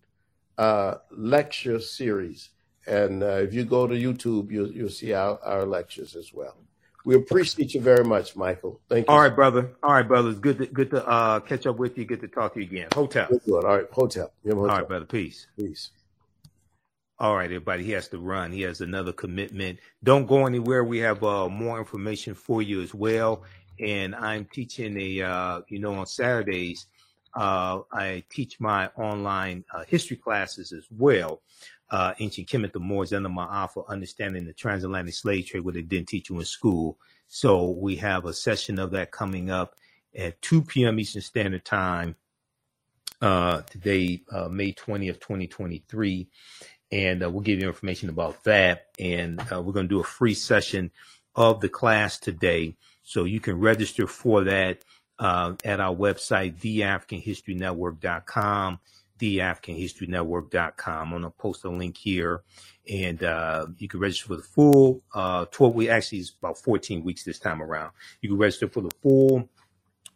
Speaker 2: uh, lecture series. And uh, if you go to YouTube, you'll, you'll see our, our lectures as well. We appreciate you very much, Michael. Thank you.
Speaker 1: All right, brother. All right, brother. It's good to good to uh, catch up with you. Good to talk to you again.
Speaker 2: Hotep. All right, Hotep. Him
Speaker 1: All
Speaker 2: Hotep.
Speaker 1: right, brother. Peace.
Speaker 2: Peace.
Speaker 1: All right, everybody. He has to run. He has another commitment. Don't go anywhere. We have uh, more information for you as well. And I'm teaching a, uh, you know, on Saturdays, uh, I teach my online uh, history classes as well. Uh, ancient Kemet, the Moors, and the Ma'afa, understanding the transatlantic slave trade, what they didn't teach you in school. So we have a session of that coming up at 2 p.m. Eastern Standard Time uh, today, uh, May 20th, 2023 and uh, we'll give you information about that. And we're going to do a free session of the class today, so you can register for that uh, at our website, theafricanhistorynetwork.com, theafricanhistorynetwork.com. I'm going to post a link here, and uh, you can register for the full uh, 12 week. Actually, it's about 14 weeks this time around. You can register for the full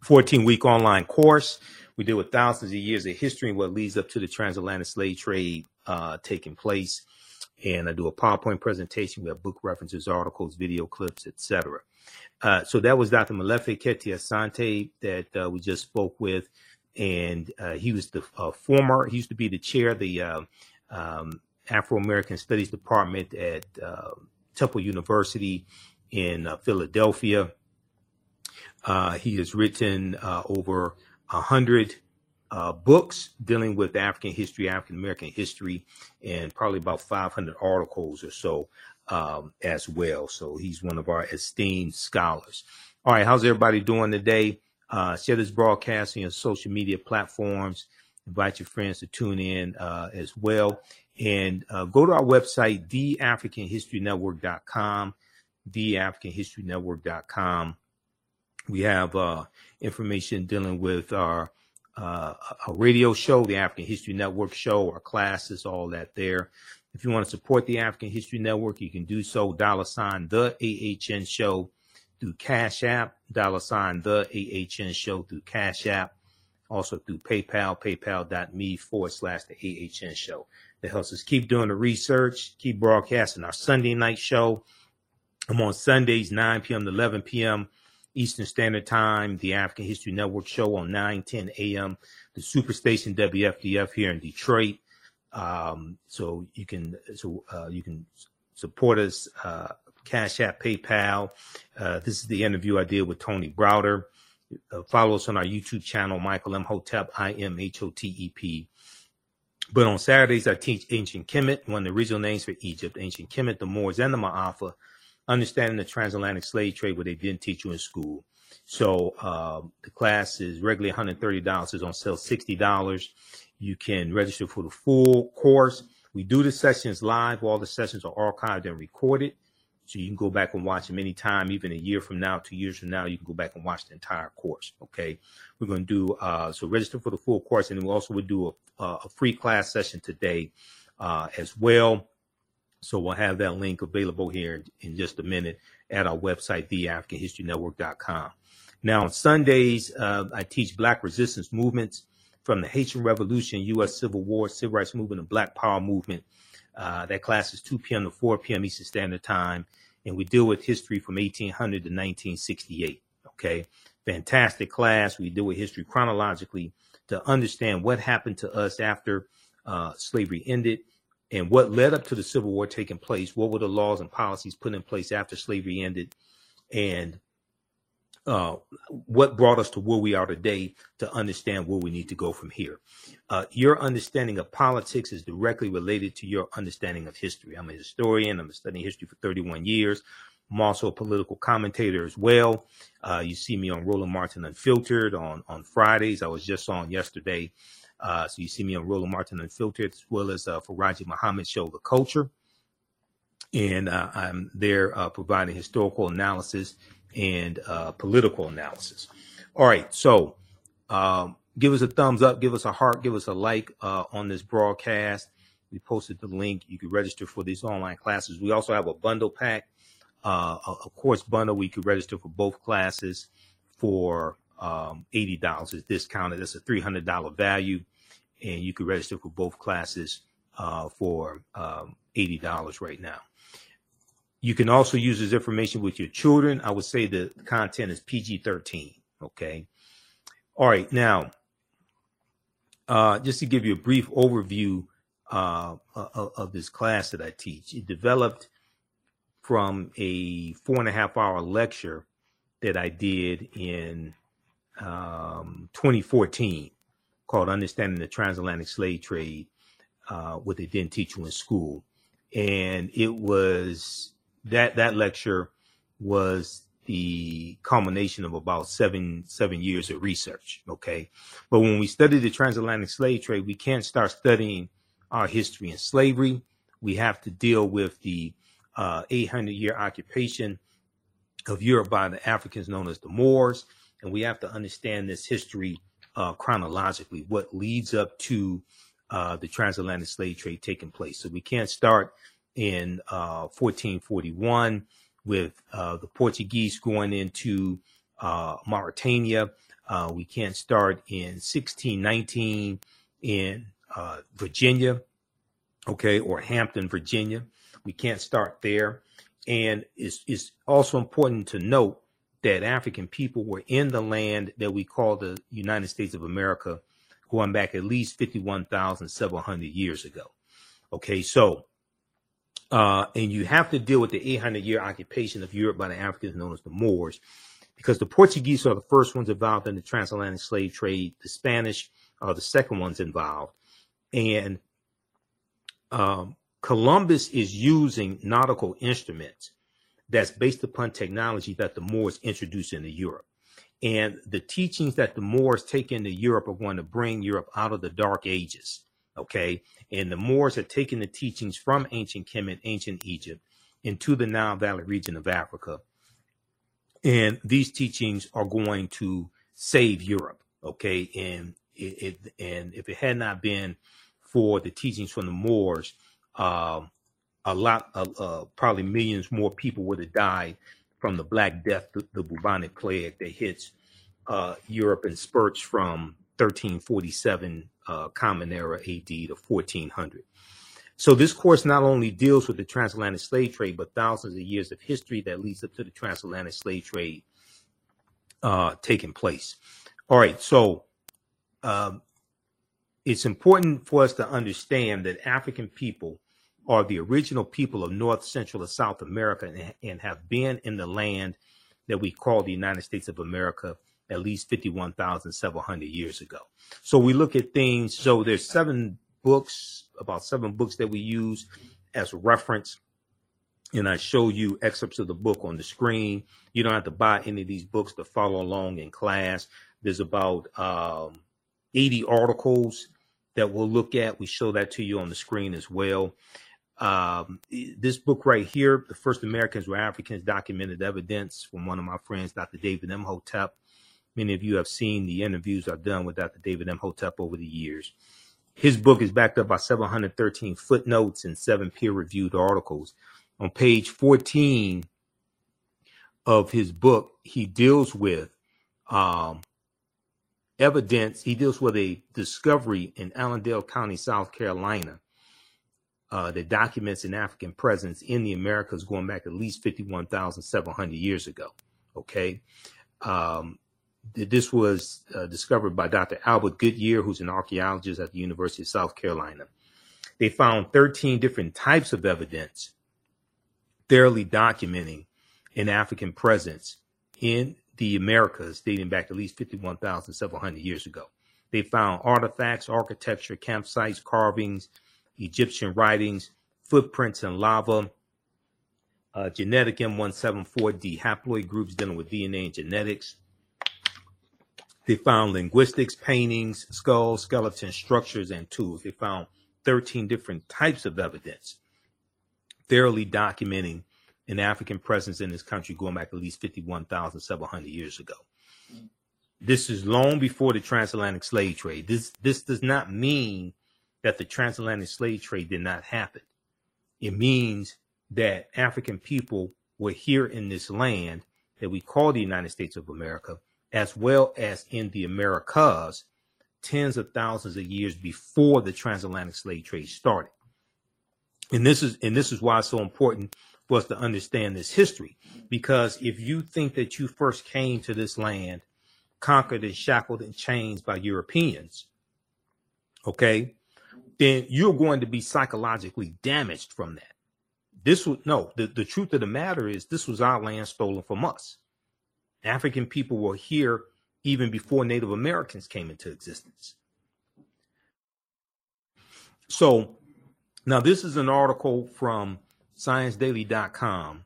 Speaker 1: 14 week online course. We deal with thousands of years of history and what leads up to the transatlantic slave trade uh, taking place. And I do a PowerPoint presentation. We have book references, articles, video clips, etc. Uh, so that was Dr. Molefi Kete Asante that uh, we just spoke with. And uh, he was the uh, former, he used to be the chair of the uh, um, Afro American Studies Department at uh, Temple University in Philadelphia. He has written over a hundred uh, books dealing with African history, African American history, and probably about 500 articles or so um, as well. So he's one of our esteemed scholars. All right, how's everybody doing today? Uh, share this broadcast on your social media platforms. Invite your friends to tune in uh, as well. And uh, go to our website, theafricanhistorynetwork.com, theafricanhistorynetwork.com. We have uh, information dealing with our uh, a radio show, the African History Network show, our classes, all that there. If you want to support the African History Network, you can do so. Dollar sign the AHN show through Cash App. Dollar sign the AHN show through Cash App. Also through PayPal, paypal.me forward slash the AHN show. That helps us keep doing the research, keep broadcasting our Sunday night show. I'm on Sundays, 9 p.m. to 11 p.m. Eastern Standard Time, the African History Network show on 9, 10 a.m., the Superstation WFDF here in Detroit. Um, so you can, so, uh, you can support us, uh, Cash App, PayPal. Uh, this is the interview I did with Tony Browder. Uh, follow us on our YouTube channel, Michael Imhotep, I M H O T E P. But on Saturdays, I teach ancient Kemet, one of the original names for Egypt, ancient Kemet, the Moors, and the Ma'afa understanding the transatlantic slave trade where they didn't teach you in school. So um, the class is regularly $130. It's on sale $60. You can register for the full course. We do the sessions live. All the sessions are archived and recorded. So you can go back and watch them anytime, even a year from now, two years from now, you can go back and watch the entire course. Okay. We're going to do, uh, so register for the full course. And we also would do a, a free class session today uh, as well. So we'll have that link available here in just a minute at our website, theafricanhistorynetwork.com. Now on Sundays, uh, I teach Black resistance movements from the Haitian Revolution, U.S. Civil War, Civil Rights Movement, and Black Power Movement. Uh, that class is 2 p.m. to 4 p.m. Eastern Standard Time, and we deal with history from 1800 to 1968. Okay, fantastic class. We deal with history chronologically to understand what happened to us after uh, slavery ended and what led up to the Civil War taking place. What were the laws and policies put in place after slavery ended, and uh, what brought us to where we are today to understand where we need to go from here. Uh, your understanding of politics is directly related to your understanding of history. I'm a historian. I'm studying history for 31 years. I'm also a political commentator as well. Uh, you see me on Roland Martin Unfiltered on, on Fridays. I was just on yesterday. Uh, so you see me on Roland Martin Unfiltered as well as uh, Faraji Muhammad show, The Culture. And uh, I'm there uh, providing historical analysis and uh, political analysis. All right, so um, give us a thumbs up, give us a heart, give us a like uh, on this broadcast. We posted the link. You can register for these online classes. We also have a bundle pack, uh, a, course bundle. We could register for both classes for um, $80 is discounted. That's a $300 value. And you can register for both classes uh, for um, $80 right now. You can also use this information with your children. I would say the content is PG 13. Okay. All right. Now, uh, just to give you a brief overview uh, of, this class that I teach, it developed from a four and a half hour lecture that I did in um, 2014 called Understanding the Transatlantic Slave Trade, uh, what they didn't teach you in school. And it was that, that lecture was the culmination of about seven, seven years of research. Okay. But when we study the transatlantic slave trade, we can't start studying our history in slavery. We have to deal with the uh, 800 year occupation of Europe by the Africans known as the Moors. And we have to understand this history uh, chronologically, what leads up to uh, the transatlantic slave trade taking place. So we can't start in 1441 uh, with uh, the Portuguese going into uh, Mauritania. we can't start in 1619 in Virginia, okay, or Hampton, Virginia. We can't start there. And it's, it's also important to note that African people were in the land that we call the United States of America going back at least 51,700 years ago. Okay, so, uh, and you have to deal with the 800 year occupation of Europe by the Africans known as the Moors, because the Portuguese are the first ones involved in the transatlantic slave trade, the Spanish are the second ones involved. And um, Columbus is using nautical instruments that's based upon technology that the Moors introduced into Europe. And the teachings that the Moors take into Europe are going to bring Europe out of the dark ages. Okay. And the Moors had taken the teachings from ancient Kemet, ancient Egypt into the Nile Valley region of Africa. And these teachings are going to save Europe. Okay. And it, it and if it had not been for the teachings from the Moors, um, a lot, of, uh, probably millions more people would have died from the Black Death, the, the bubonic plague that hits uh, Europe in spurts from 1347 uh, Common Era AD to 1400. So this course not only deals with the transatlantic slave trade, but thousands of years of history that leads up to the transatlantic slave trade uh, taking place. All right, so um, it's important for us to understand that African people are the original people of North, Central, and South America and, and have been in the land that we call the United States of America at least 51,700 years ago. So we look at things. So there's seven books, about seven books that we use as a reference. And I show you excerpts of the book on the screen. You don't have to buy any of these books to follow along in class. There's about um, 80 articles that we'll look at. We show that to you on the screen as well. Um, this book right here, The First Americans Were Africans, Documented Evidence from one of my friends, Dr. David Imhotep. Many of you have seen the interviews I've done with Dr. David Imhotep over the years. His book is backed up by 713 footnotes and seven peer reviewed articles. On page 14 of his book, he deals with um, evidence, he deals with a discovery in Allendale County, South Carolina, uh, that documents an African presence in the Americas going back at least 51,700 years ago. Okay. Um, this was uh, discovered by Dr. Albert Goodyear, who's an archaeologist at the University of South Carolina. They found 13 different types of evidence thoroughly documenting an African presence in the Americas dating back at least 51,700 years ago. They found artifacts, architecture, campsites, carvings, Egyptian writings, footprints in lava, uh, genetic M174D haploid groups dealing with DNA and genetics. They found linguistics, paintings, skulls, skeletons, structures, and tools. They found 13 different types of evidence, thoroughly documenting an African presence in this country going back at least 51,700 years ago. This is long before the transatlantic slave trade. This this does not mean that the transatlantic slave trade did not happen. It means that African people were here in this land that we call the United States of America as well as in the Americas tens of thousands of years before the transatlantic slave trade started. And this is and this is why it's so important for us to understand this history. Because if you think that you first came to this land conquered and shackled and chained by Europeans, okay, then you're going to be psychologically damaged from that. This was no, the, the truth of the matter is this was our land stolen from us. African people were here even before Native Americans came into existence. So now this is an article from ScienceDaily.com.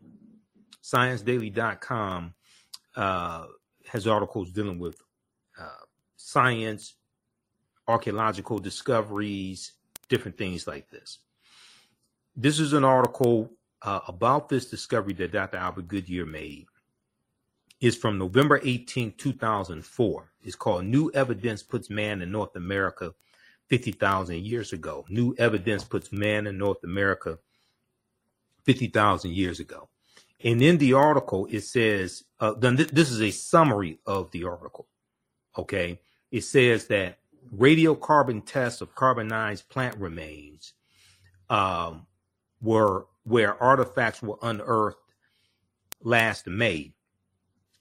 Speaker 1: ScienceDaily.com uh, has articles dealing with uh, science, archaeological discoveries, different things like this. This is an article uh, about this discovery that Dr. Albert Goodyear made. It's from November 18, 2004. It's called New Evidence Puts Man in North America 50,000 years ago. New evidence puts man in North America 50,000 years ago. And in the article, it says, uh, then th- this is a summary of the article. Okay. It says that radiocarbon tests of carbonized plant remains um, were where artifacts were unearthed last May.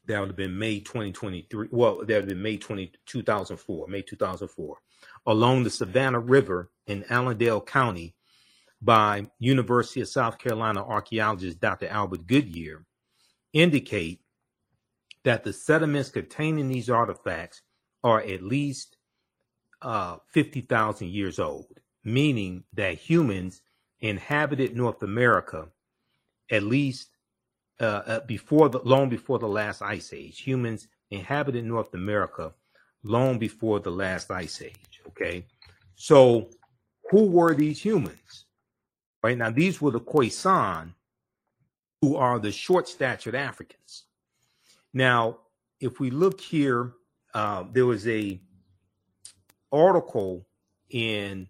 Speaker 1: That would have been May 2023. Well, that would have been May 20, 2004, May 2004, along the Savannah River in Allendale County by University of South Carolina archaeologist Dr. Albert Goodyear indicate that the sediments containing these artifacts are at least uh, 50,000 years old, meaning that humans inhabited North America at least uh, uh, before the long before the last ice age. Humans inhabited North America long before the last ice age. Okay, so who were these humans? Right now, these were the Khoisan, who are the short-statured Africans. Now, if we look here, uh, there was a article in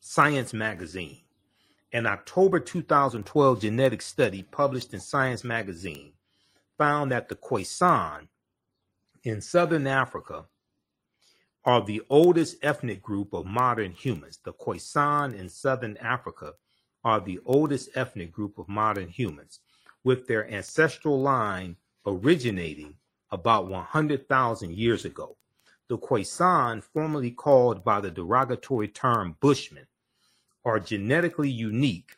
Speaker 1: Science Magazine, an October 2012 genetic study published in Science Magazine found that the Khoisan in Southern Africa are the oldest ethnic group of modern humans. The Khoisan in Southern Africa are the oldest ethnic group of modern humans, with their ancestral line originating about 100,000 years ago. The Khoisan, formerly called by the derogatory term Bushmen, are genetically unique,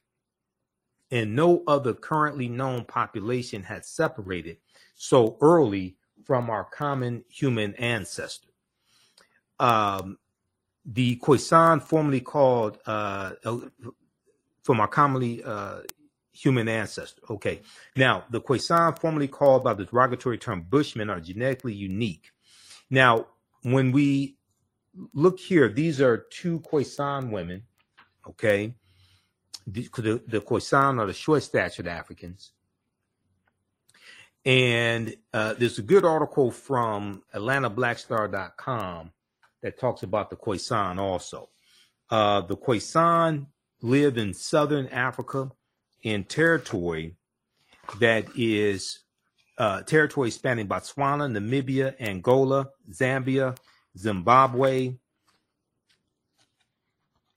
Speaker 1: and no other currently known population has separated so early from our common human ancestor. Um, the Khoisan, formerly called uh, from our commonly uh, human ancestor. Okay. Now, the Khoisan, formerly called by the derogatory term Bushmen, are genetically unique. Now, when we look here, these are two Khoisan women. Okay. The, the, the Khoisan are the short statured Africans. And uh, there's a good article from AtlantaBlackStar.com that talks about the Khoisan also. Uh, the Khoisan live in southern Africa in territory that is uh, territory spanning Botswana, Namibia, Angola, Zambia, Zimbabwe,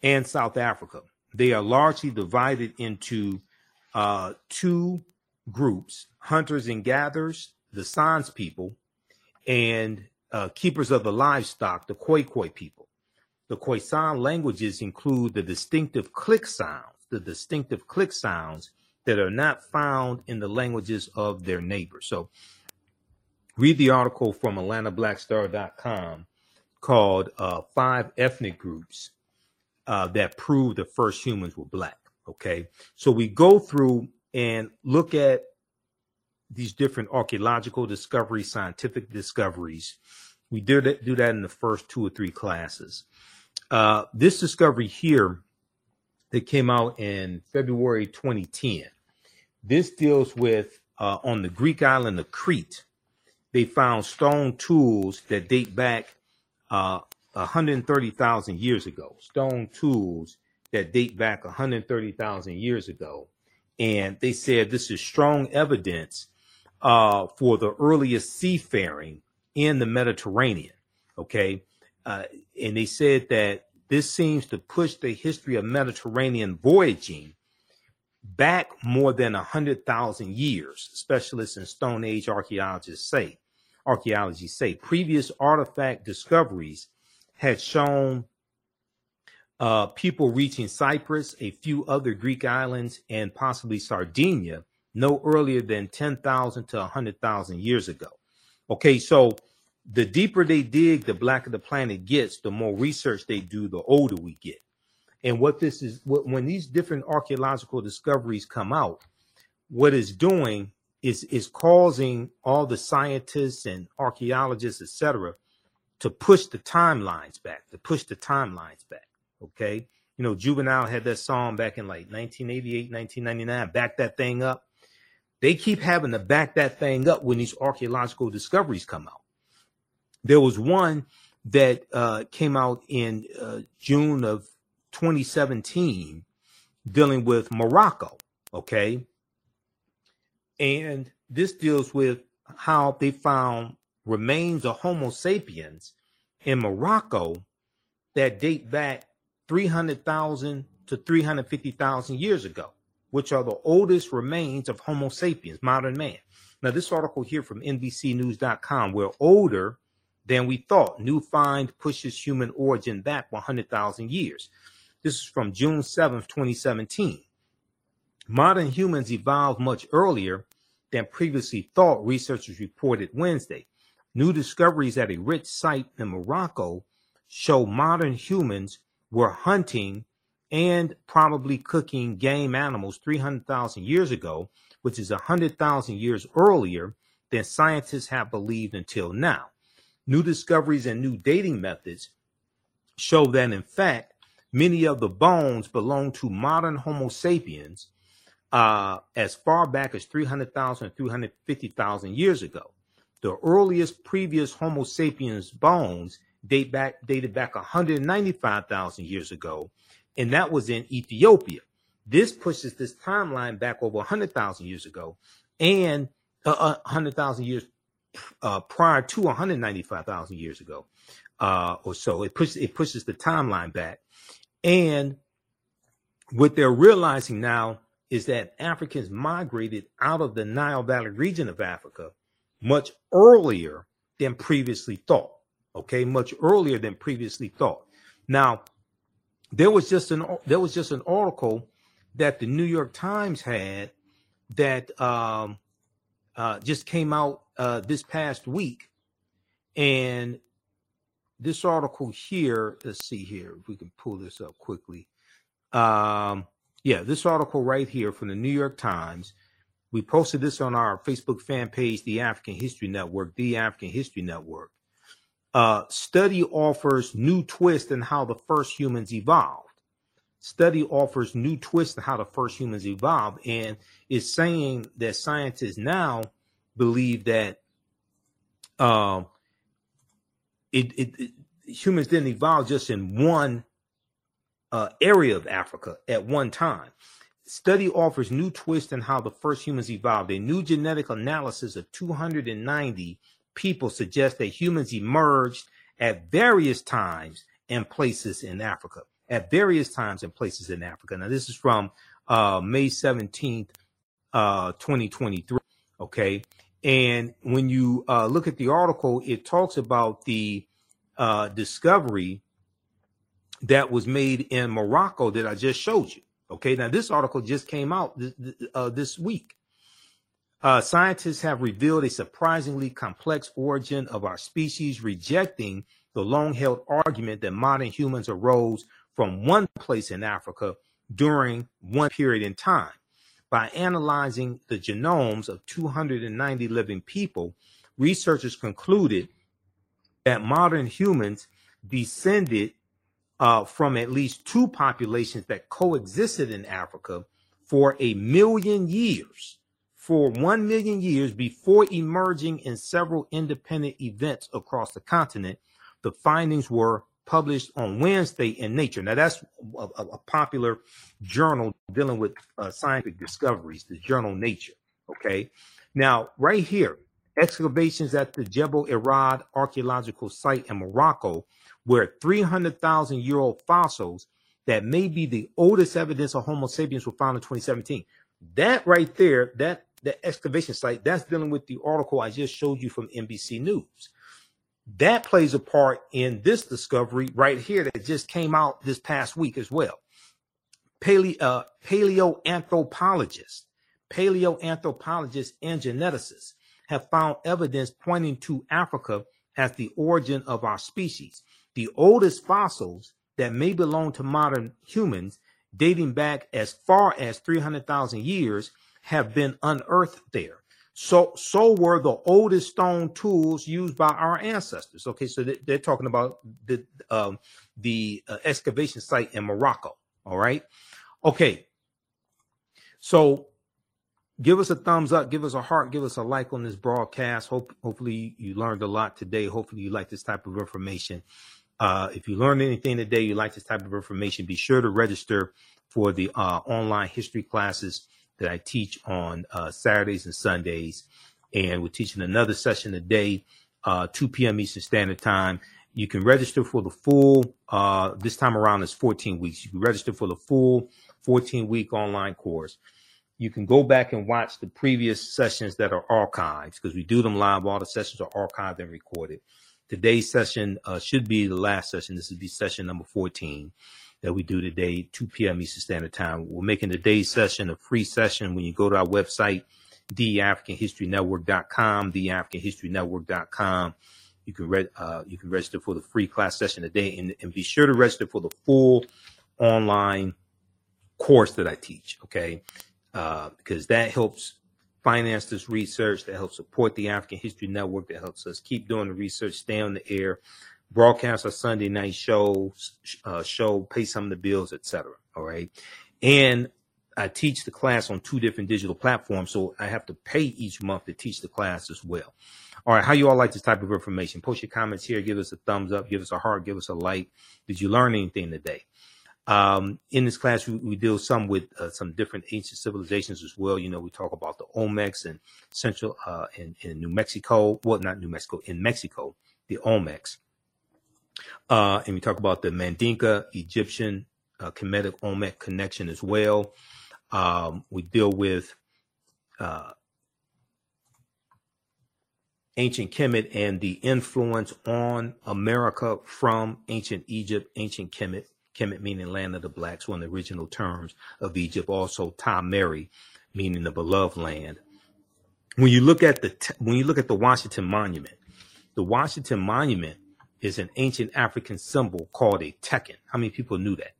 Speaker 1: and South Africa. They are largely divided into uh, two groups hunters and gatherers, the Sans people, and uh, keepers of the livestock, the Khoikhoi people. The Khoisan languages include the distinctive click sounds, the distinctive click sounds that are not found in the languages of their neighbors. So read the article from AtlantaBlackStar.com called uh, Five Ethnic Groups uh, That Prove the First Humans Were Black. Okay. So we go through and look at these different archaeological discoveries, scientific discoveries. We did do that in the first two or three classes. Uh, this discovery here that came out in February 2010, this deals with uh, on the Greek island of Crete. They found stone tools that date back uh, 130,000 years ago. Stone tools that date back 130,000 years ago. And they said this is strong evidence uh, for the earliest seafaring in the Mediterranean. Okay. Uh, and they said that this seems to push the history of Mediterranean voyaging back more than 100,000 years, specialists in Stone Age archaeologists say. Archaeology say previous artifact discoveries had shown uh, people reaching Cyprus, a few other Greek islands, and possibly Sardinia no earlier than 10,000 to 100,000 years ago. Okay, so the deeper they dig, the blacker the planet gets, the more research they do, the older we get. And what this is, when these different archaeological discoveries come out, what it's doing is is causing all the scientists and archaeologists, etc., to push the timelines back, to push the timelines back. Okay, you know, Juvenile had that song back in like 1988, 1999, back that thing up. They keep having to back that thing up when these archaeological discoveries come out. There was one that uh, came out in uh, June of 2017 dealing with Morocco. Okay. And this deals with how they found remains of Homo sapiens in Morocco that date back 300,000 to 350,000 years ago, which are the oldest remains of Homo sapiens, modern man. Now, this article here from NBCNews.com, we're older than we thought. New find pushes human origin back 100,000 years. This is from June 7th, 2017. Modern humans evolved much earlier than previously thought, researchers reported Wednesday. New discoveries at a rich site in Morocco show modern humans were hunting and probably cooking game animals 300,000 years ago, which is 100,000 years earlier than scientists have believed until now. New discoveries and new dating methods show that, in fact, Many of the bones belong to modern Homo sapiens uh, as far back as 300,000 350,000 years ago. The earliest previous Homo sapiens bones date back dated back 195,000 years ago, and that was in Ethiopia. This pushes this timeline back over 100,000 years ago, and uh, 100,000 years uh, prior to 195,000 years ago, uh, or so. It pushes it pushes the timeline back, and what they're realizing now is that Africans migrated out of the Nile Valley region of Africa much earlier than previously thought. Okay, much earlier than previously thought. Now, there was just an there was just an article that the New York Times had that um, uh, just came out uh, this past week, and this article here, let's see here if we can pull this up quickly. Um, yeah, this article right here from the New York Times. We posted this on our Facebook fan page, the African History Network, the African History Network. Uh, study offers new twist in how the first humans evolved. Study offers new twist in how the first humans evolved, and is saying that scientists now believe that um, it, it, it, humans didn't evolve just in one uh, area of Africa at one time. Study offers new twist in how the first humans evolved. A new genetic analysis of 290 people suggests that humans emerged at various times and places in Africa. At various times and places in Africa. Now, this is from uh, May 17th, uh, 2023. Okay. And when you uh, look at the article, it talks about the uh, discovery that was made in Morocco that I just showed you. Okay, now this article just came out th- th- uh, this week. Uh, scientists have revealed a surprisingly complex origin of our species, rejecting the long held argument that modern humans arose from one place in Africa during one period in time. By analyzing the genomes of 290 living people, researchers concluded that modern humans descended uh, from at least two populations that coexisted in Africa for a million years, for one million years before emerging in several independent events across the continent. The findings were published on Wednesday in Nature. Now, that's a, a popular journal dealing with uh, scientific discoveries, the journal Nature. Okay. Now, right here, excavations at the Jebel Irhoud archaeological site in Morocco, where 300,000 year old fossils that may be the oldest evidence of Homo sapiens were found in 2017. That right there, that the excavation site, that's dealing with the article I just showed you from NBC News. That plays a part in this discovery right here that just came out this past week as well. Paleo, uh, paleoanthropologists, paleoanthropologists and geneticists have found evidence pointing to Africa as the origin of our species. The oldest fossils that may belong to modern humans, dating back as far as 300,000 years, have been unearthed there. So, so were the oldest stone tools used by our ancestors. Okay, so they're talking about the um, the uh, excavation site in Morocco. All right, okay. So, give us a thumbs up, give us a heart, give us a like on this broadcast. Hope, hopefully, you learned a lot today. Hopefully, you like this type of information. Uh, if you learned anything today, you like this type of information, be sure to register for the uh, online history classes that I teach on uh, Saturdays and Sundays. And we're teaching another session a day, uh, 2 p.m. Eastern Standard Time. You can register for the full, uh, this time around is 14 weeks. You can register for the full 14 week online course. You can go back and watch the previous sessions that are archived because we do them live. All the sessions are archived and recorded. Today's session uh, should be the last session. This will be session number 14 that we do today, 2 p.m. Eastern Standard Time. We're making today's session a free session when you go to our website, theafricanhistorynetwork.com, theafricanhistorynetwork.com. You can re- uh, you can register for the free class session today, and, and be sure to register for the full online course that I teach. Okay, uh, because that helps finance this research, that helps support the African History Network, that helps us keep doing the research, stay on the air, broadcast our Sunday night shows, uh, show, pay some of the bills, etc. All right. And I teach the class on two different digital platforms, so I have to pay each month to teach the class as well. All right, how you all like this type of information? Post your comments here. Give us a thumbs up. Give us a heart. Give us a like. Did you learn anything today? Um, in this class, we, we deal some with uh, some different ancient civilizations as well. You know, we talk about the Olmecs and Central uh, in, in New Mexico. Well, not New Mexico, in Mexico, the Olmecs. Uh, and we talk about the Mandinka Egyptian uh, Kemetic Olmec connection as well. Um, we deal with uh, ancient Kemet and the influence on America from ancient Egypt, ancient Kemet, Kemet meaning land of the blacks, one of the original terms of Egypt. Also, Ta Meri, meaning the beloved land. When you look at the when you look at the Washington Monument, the Washington Monument is an ancient African symbol called a tekhen. How many people knew that?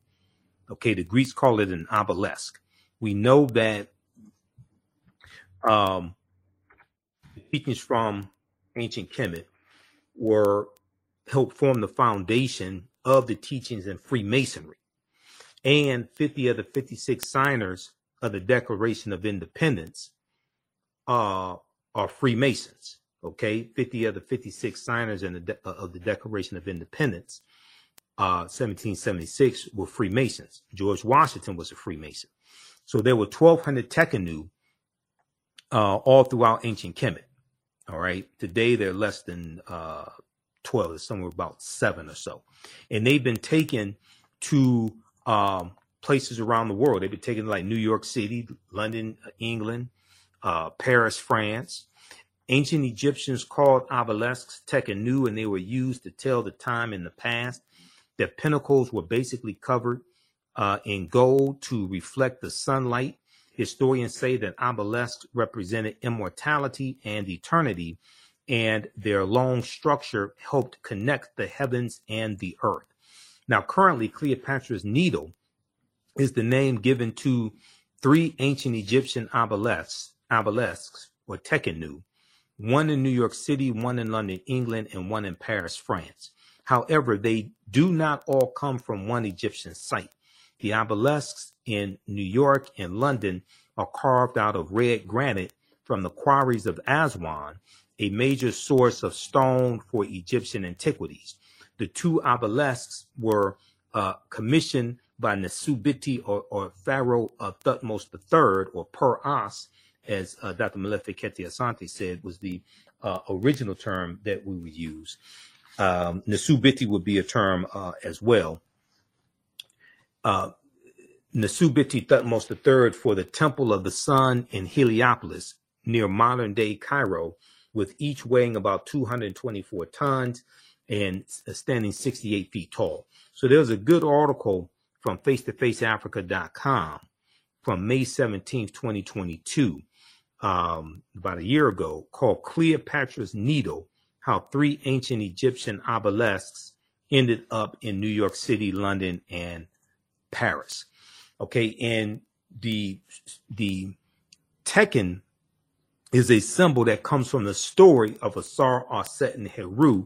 Speaker 1: Okay, the Greeks call it an obelisk. We know that um, the teachings from ancient Kemet were helped form the foundation of the teachings in Freemasonry. And 50 of the 56 signers of the Declaration of Independence uh, are Freemasons okay? 50 of the 56 signers in the de- uh, of the declaration of independence uh, 1776 were freemasons. George washington was a freemason. So there were 1200 Tekhenu uh, all throughout ancient kemet all right? Today they're less than uh, 12 it's somewhere about seven or so and they've been taken to um, places around the world they've been taken like new york city london england uh, paris france Ancient Egyptians called obelisks tekenu, and they were used to tell the time in the past. Their pinnacles were basically covered uh, in gold to reflect the sunlight. Historians say that obelisks represented immortality and eternity, and their long structure helped connect the heavens and the earth. Now, currently, Cleopatra's Needle is the name given to three ancient Egyptian obelisks, obelisks or tekenu, one in New York City, one in London, England, and one in Paris, France. However, they do not all come from one Egyptian site. The obelisks in New York and London are carved out of red granite from the quarries of Aswan, a major source of stone for Egyptian antiquities. The two obelisks were uh, commissioned by Nesubiti or, or Pharaoh of Thutmose III or Per Aa as uh, Dr. Molefi Kete Asante said, was the uh, original term that we would use. Um, Nasubiti would be a term uh, as well. Uh, Nasubiti Thutmose III for the Temple of the Sun in Heliopolis, near modern day Cairo, with each weighing about 224 tons and standing 68 feet tall. So there's a good article from face-to-faceafrica.com from May 17, 2022, um, about a year ago, called Cleopatra's Needle, how three ancient Egyptian obelisks ended up in New York City, London, and Paris. Okay, and the the Tekhen is a symbol that comes from the story of Asar, Aset, and Heru.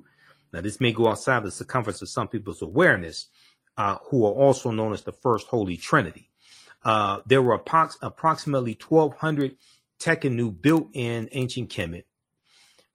Speaker 1: Now, this may go outside the circumference of some people's awareness, uh, who are also known as the First Holy Trinity. Uh, there were approx- approximately 1,200 Tekhenu built in ancient Kemet,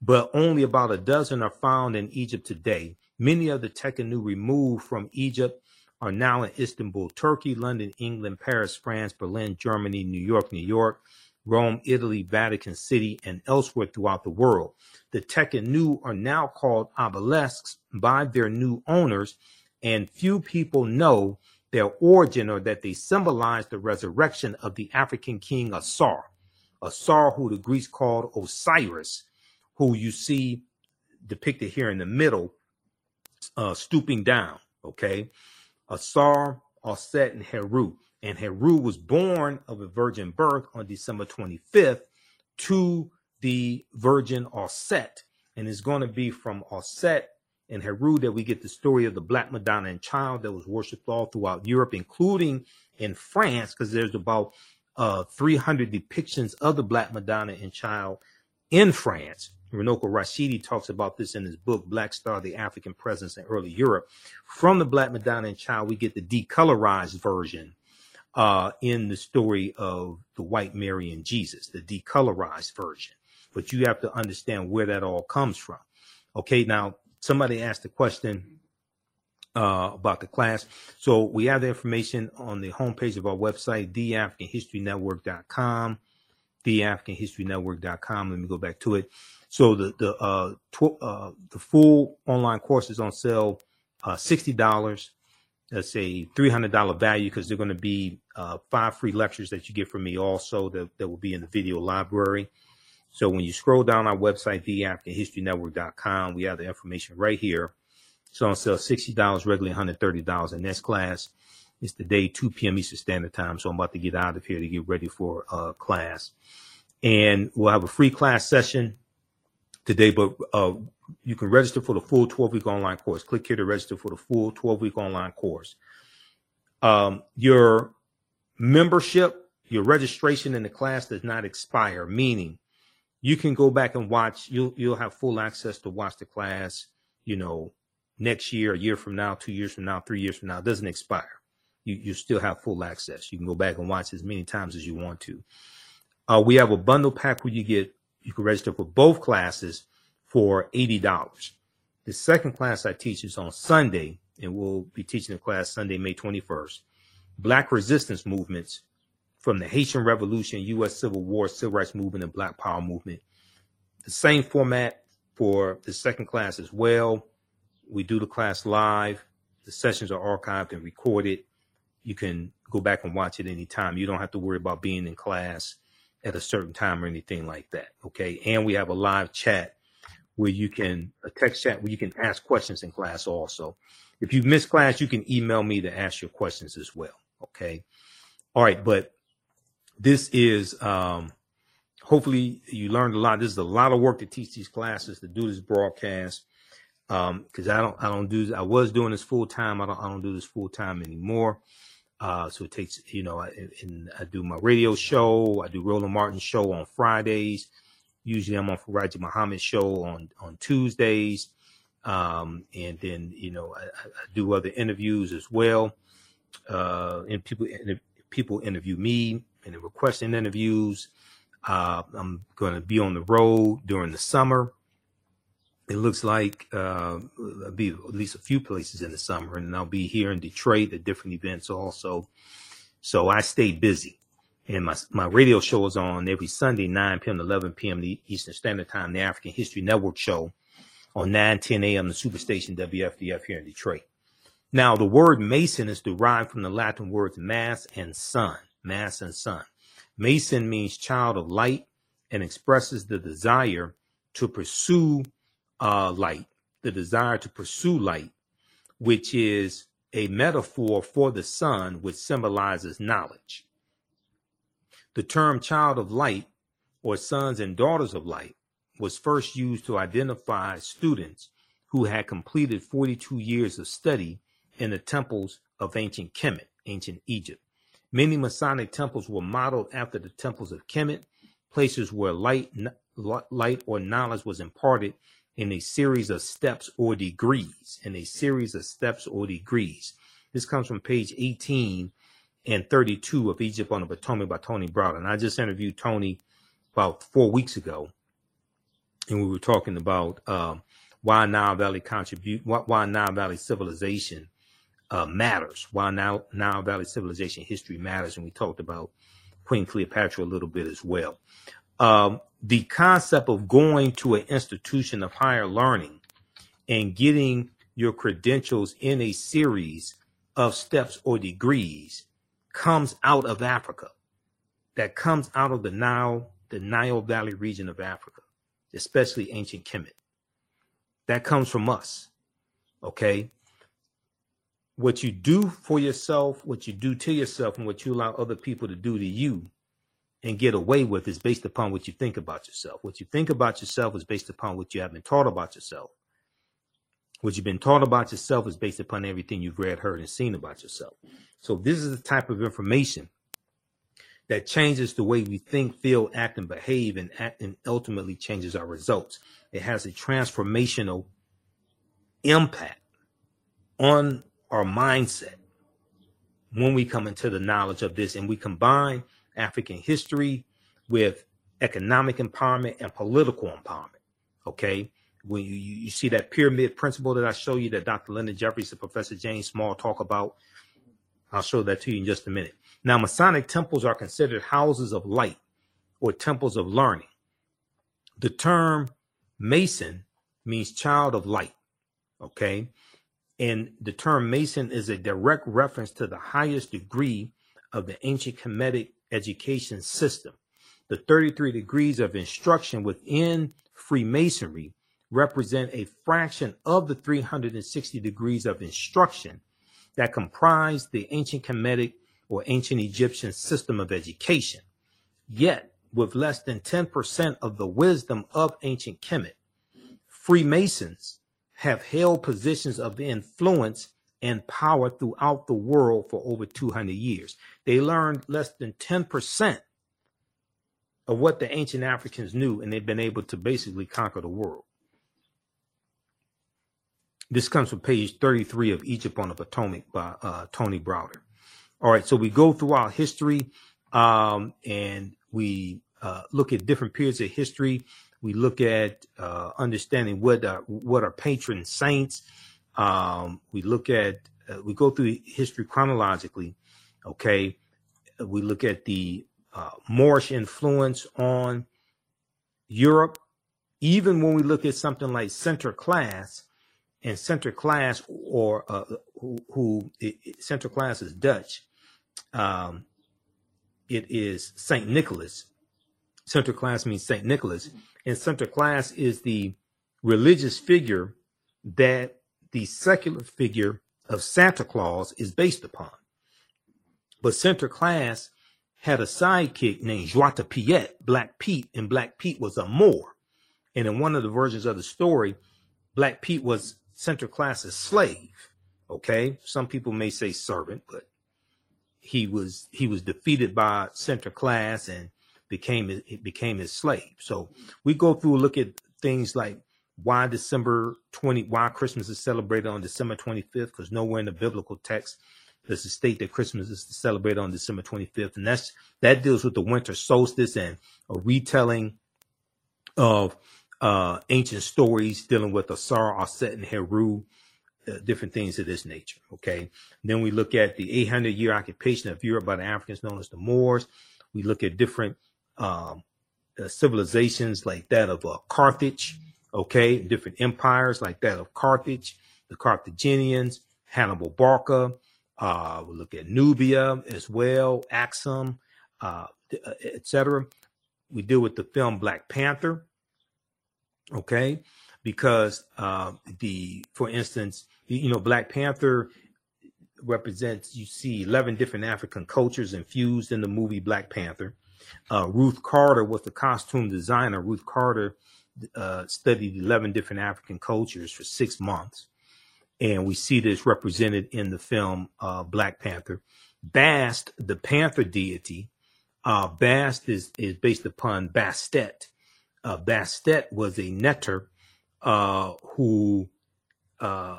Speaker 1: but only about a dozen are found in Egypt today. Many of the Tekhenu removed from Egypt are now in Istanbul, Turkey, London, England, Paris, France, Berlin, Germany, New York, New York, Rome, Italy, Vatican City, and elsewhere throughout the world. The Tekhenu are now called obelisks by their new owners, and few people know their origin or that they symbolize the resurrection of the African king Asar. Asar, who the Greeks called Osiris, who you see depicted here in the middle, uh, stooping down. Okay. Asar, Aset, and Heru. And Heru was born of a virgin birth on December 25th to the virgin Aset. And it's going to be from Aset and Heru that we get the story of the Black Madonna and Child that was worshipped all throughout Europe, including in France, because there's about uh, 300 depictions of the Black Madonna and Child in France. Runoko Rashidi talks about this in his book, Black Star, the African Presence in Early Europe. From the Black Madonna and Child, we get the decolorized version uh, in the story of the white Mary and Jesus, the decolorized version. But you have to understand where that all comes from. Okay, now somebody asked a question uh, about the class. So we have the information on the homepage of our website, theafricanhistorynetwork.com, theafricanhistorynetwork.com. Let me go back to it. So the the uh, tw- uh, the full online course is on sale, uh, sixty dollars that's a $300 value because they're going to be uh, five free lectures that you get from me also that, that will be in the video library. So when you scroll down our website, theafricanhistorynetwork.com, we have the information right here. So on sale $60, regularly $130 in this class. It's the day 2 p.m. Eastern Standard Time. So I'm about to get out of here to get ready for uh, class. And we'll have a free class session today, but uh, you can register for the full 12 week online course. Click here to register for the full 12 week online course. Um, your membership, your registration in the class does not expire, meaning you can go back and watch. You'll you'll have full access to watch the class. You know, next year, a year from now, two years from now, three years from now, it doesn't expire. You you still have full access. You can go back and watch as many times as you want to. Uh, we have a bundle pack where you get you can register for both classes for $80. The second class I teach is on Sunday, and we'll be teaching the class Sunday, May 21st. Black resistance movements from the Haitian Revolution, U.S. Civil War, Civil Rights Movement, and Black Power Movement. The same format for the second class as well. We do the class live. The sessions are archived and recorded. You can go back and watch it anytime. You don't have to worry about being in class at a certain time or anything like that. Okay. And we have a live chat where you can a text chat where you can ask questions in class also. If you miss class, you can email me to ask your questions as well. Okay. All right, but this is um hopefully you learned a lot. This is a lot of work to teach these classes, to do this broadcast. Um, because I don't I don't do I was doing this full time. I don't I don't do this full time anymore. Uh, so it takes, you know, I, and I do my radio show. I do Roland Martin show on Fridays. Usually I'm on Faraji Muhammad show on, on Tuesdays. Um, and then, you know, I, I, do other interviews as well. Uh, and people, people interview me and they're requesting interviews. Uh, I'm going to be on the road during the summer. It looks like uh, I'll be at least a few places in the summer, and I'll be here in Detroit at different events also. So I stay busy. And my, my radio show is on every Sunday, 9 p.m. to 11 p.m. the Eastern Standard Time, the African History Network show on 9, 10 a.m. the Superstation WFDF here in Detroit. Now, the word Mason is derived from the Latin words mass and sun, mass and sun. Mason means child of light and expresses the desire to pursue uh, light, the desire to pursue light, which is a metaphor for the sun, which symbolizes knowledge. The term child of light or sons and daughters of light was first used to identify students who had completed 42 years of study in the temples of ancient Kemet, ancient Egypt. Many Masonic temples were modeled after the temples of Kemet, places where light, light or knowledge was imparted in a series of steps or degrees. In a series of steps or degrees. This comes from page 18 and 32 of Egypt on the Potomac by Tony Browder. And I just interviewed Tony about four weeks ago, and we were talking about um, why Nile Valley contribute, why, why Nile Valley civilization uh, matters, why Nile, Nile Valley civilization history matters, and we talked about Queen Cleopatra a little bit as well. Um, the concept of going to an institution of higher learning and getting your credentials in a series of steps or degrees comes out of Africa. That comes out of the Nile, the Nile Valley region of Africa, especially ancient Kemet. That comes from us. Okay what you do for yourself, what you do to yourself, and what you allow other people to do to you and get away with is based upon what you think about yourself. What you think about yourself is based upon what you have been taught about yourself. What you've been taught about yourself is based upon everything you've read, heard, and seen about yourself. So this is the type of information that changes the way we think, feel, act, and behave, and act, and ultimately changes our results. It has a transformational impact on our mindset when we come into the knowledge of this and we combine African history with economic empowerment and political empowerment. Okay. When you, you see that pyramid principle that I show you that Dr. Leonard Jeffries and Professor James Small talk about, I'll show that to you in just a minute. Now, Masonic temples are considered houses of light or temples of learning. The term Mason means child of light. Okay. And the term Mason is a direct reference to the highest degree of the ancient Kemetic education system. The 33 degrees of instruction within Freemasonry represent a fraction of the 360 degrees of instruction that comprise the ancient Kemetic or ancient Egyptian system of education. Yet, with less than 10% of the wisdom of ancient Kemet, Freemasons have held positions of influence and power throughout the world for over 200 years. They learned less than 10% of what the ancient Africans knew, and they've been able to basically conquer the world. This comes from page 33 of Egypt on the Potomac by uh, Tony Browder. All right, so we go through our history um, and we uh, look at different periods of history. We look at uh, understanding what are, what are patron saints. Um, we look at uh, we go through history chronologically. Okay, we look at the uh, Moorish influence on Europe. Even when we look at something like And class or uh, who, who it, Sinterklaas is Dutch. Um, it is Saint Nicholas. Sinterklaas means Saint Nicholas and Sinterklaas is the religious figure that the secular figure of Santa Claus is based upon. But Sinterklaas had a sidekick named Zwarte Piet, Black Pete, and Black Pete was a Moor. And in one of the versions of the story, Black Pete was Sinterklaas's slave. Okay, some people may say servant, but he was he was defeated by Sinterklaas and became it became his slave. So we go through look at things like why December 20 why Christmas is celebrated on December 25th because nowhere in the biblical text does it state that Christmas is celebrated on December 25th and that's that deals with the winter solstice and a retelling of uh, ancient stories dealing with Asar, Aset, and Heru, uh, different things of this nature. Okay. then we look at the 800 year occupation of Europe by the Africans known as the Moors We look at different um, uh, civilizations like that of uh, Carthage, okay, different empires like that of Carthage, the Carthaginians, Hannibal Barca. Uh, we look at Nubia as well, Axum, uh, etc. We deal with the film Black Panther, okay, because uh, the, for instance, you know, Black Panther represents you see 11 different African cultures infused in the movie Black Panther. Uh, Ruth Carter was the costume designer. Ruth Carter uh, studied 11 different African cultures for six months. And we see this represented in the film uh, Black Panther. Bast, the panther deity, uh, Bast is, is based upon Bastet. Uh, Bastet was a neter uh, who uh,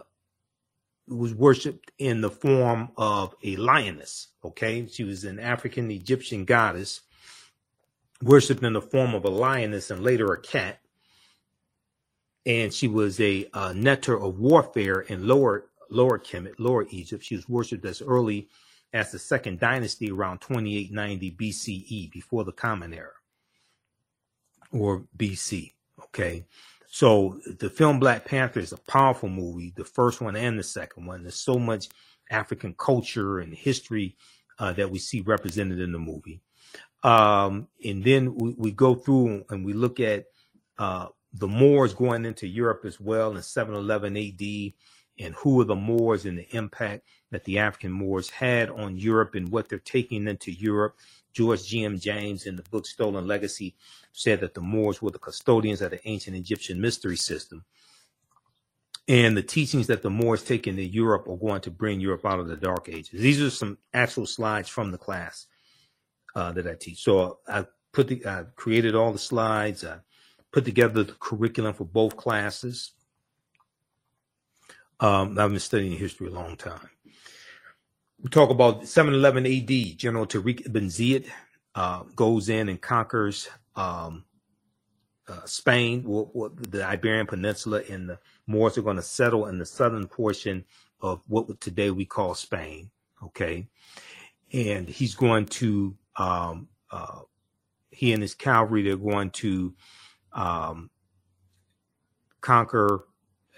Speaker 1: was worshipped in the form of a lioness. Okay, she was an African Egyptian goddess, worshipped in the form of a lioness and later a cat. And she was a uh, neter of warfare in lower lower Kemet, lower Egypt. She was worshipped as early as the second dynasty around 2890 BCE, before the Common Era, or BC. Okay, so the film Black Panther is a powerful movie, the first one and the second one. There's so much African culture and history uh, that we see represented in the movie. Um, and then we, we, go through and we look at uh, the Moors going into Europe as well in 711 AD and who are the Moors and the impact that the African Moors had on Europe and what they're taking into Europe. George G.M. James in the book Stolen Legacy said that the Moors were the custodians of the ancient Egyptian mystery system. And the teachings that the Moors take into Europe are going to bring Europe out of the Dark Ages. These are some actual slides from the class uh, that I teach. So I put the, I created all the slides. I put together the curriculum for both classes. Um, I've been studying history a long time. We talk about 711 AD. General Tariq ibn Ziyad uh, goes in and conquers um, uh, Spain, the Iberian Peninsula, and the Moors are going to settle in the southern portion of what today we call Spain. Okay, and he's going to um, uh, he and his cavalry they're going to um, conquer.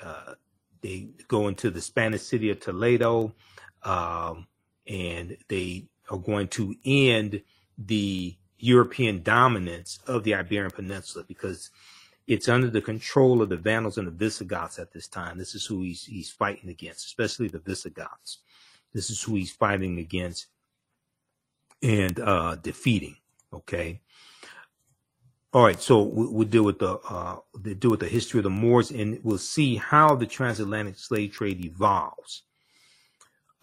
Speaker 1: Uh, they go into the Spanish city of Toledo, um, and they are going to end the European dominance of the Iberian Peninsula because it's under the control of the Vandals and the Visigoths at this time. This is who he's he's fighting against, especially the Visigoths. This is who he's fighting against and uh, defeating. Okay. All right, so we'll deal with the uh, deal with the history of the Moors, and we'll see how the transatlantic slave trade evolves.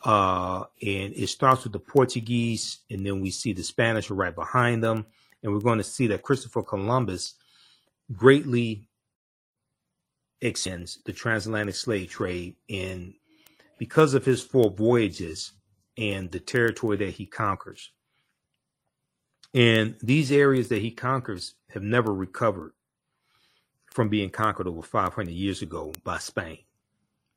Speaker 1: Uh, and it starts with the Portuguese, and then we see the Spanish right behind them. And we're going to see that Christopher Columbus greatly extends the transatlantic slave trade. And because of his four voyages and the territory that he conquers, and these areas that he conquers have never recovered from being conquered over 500 years ago by Spain.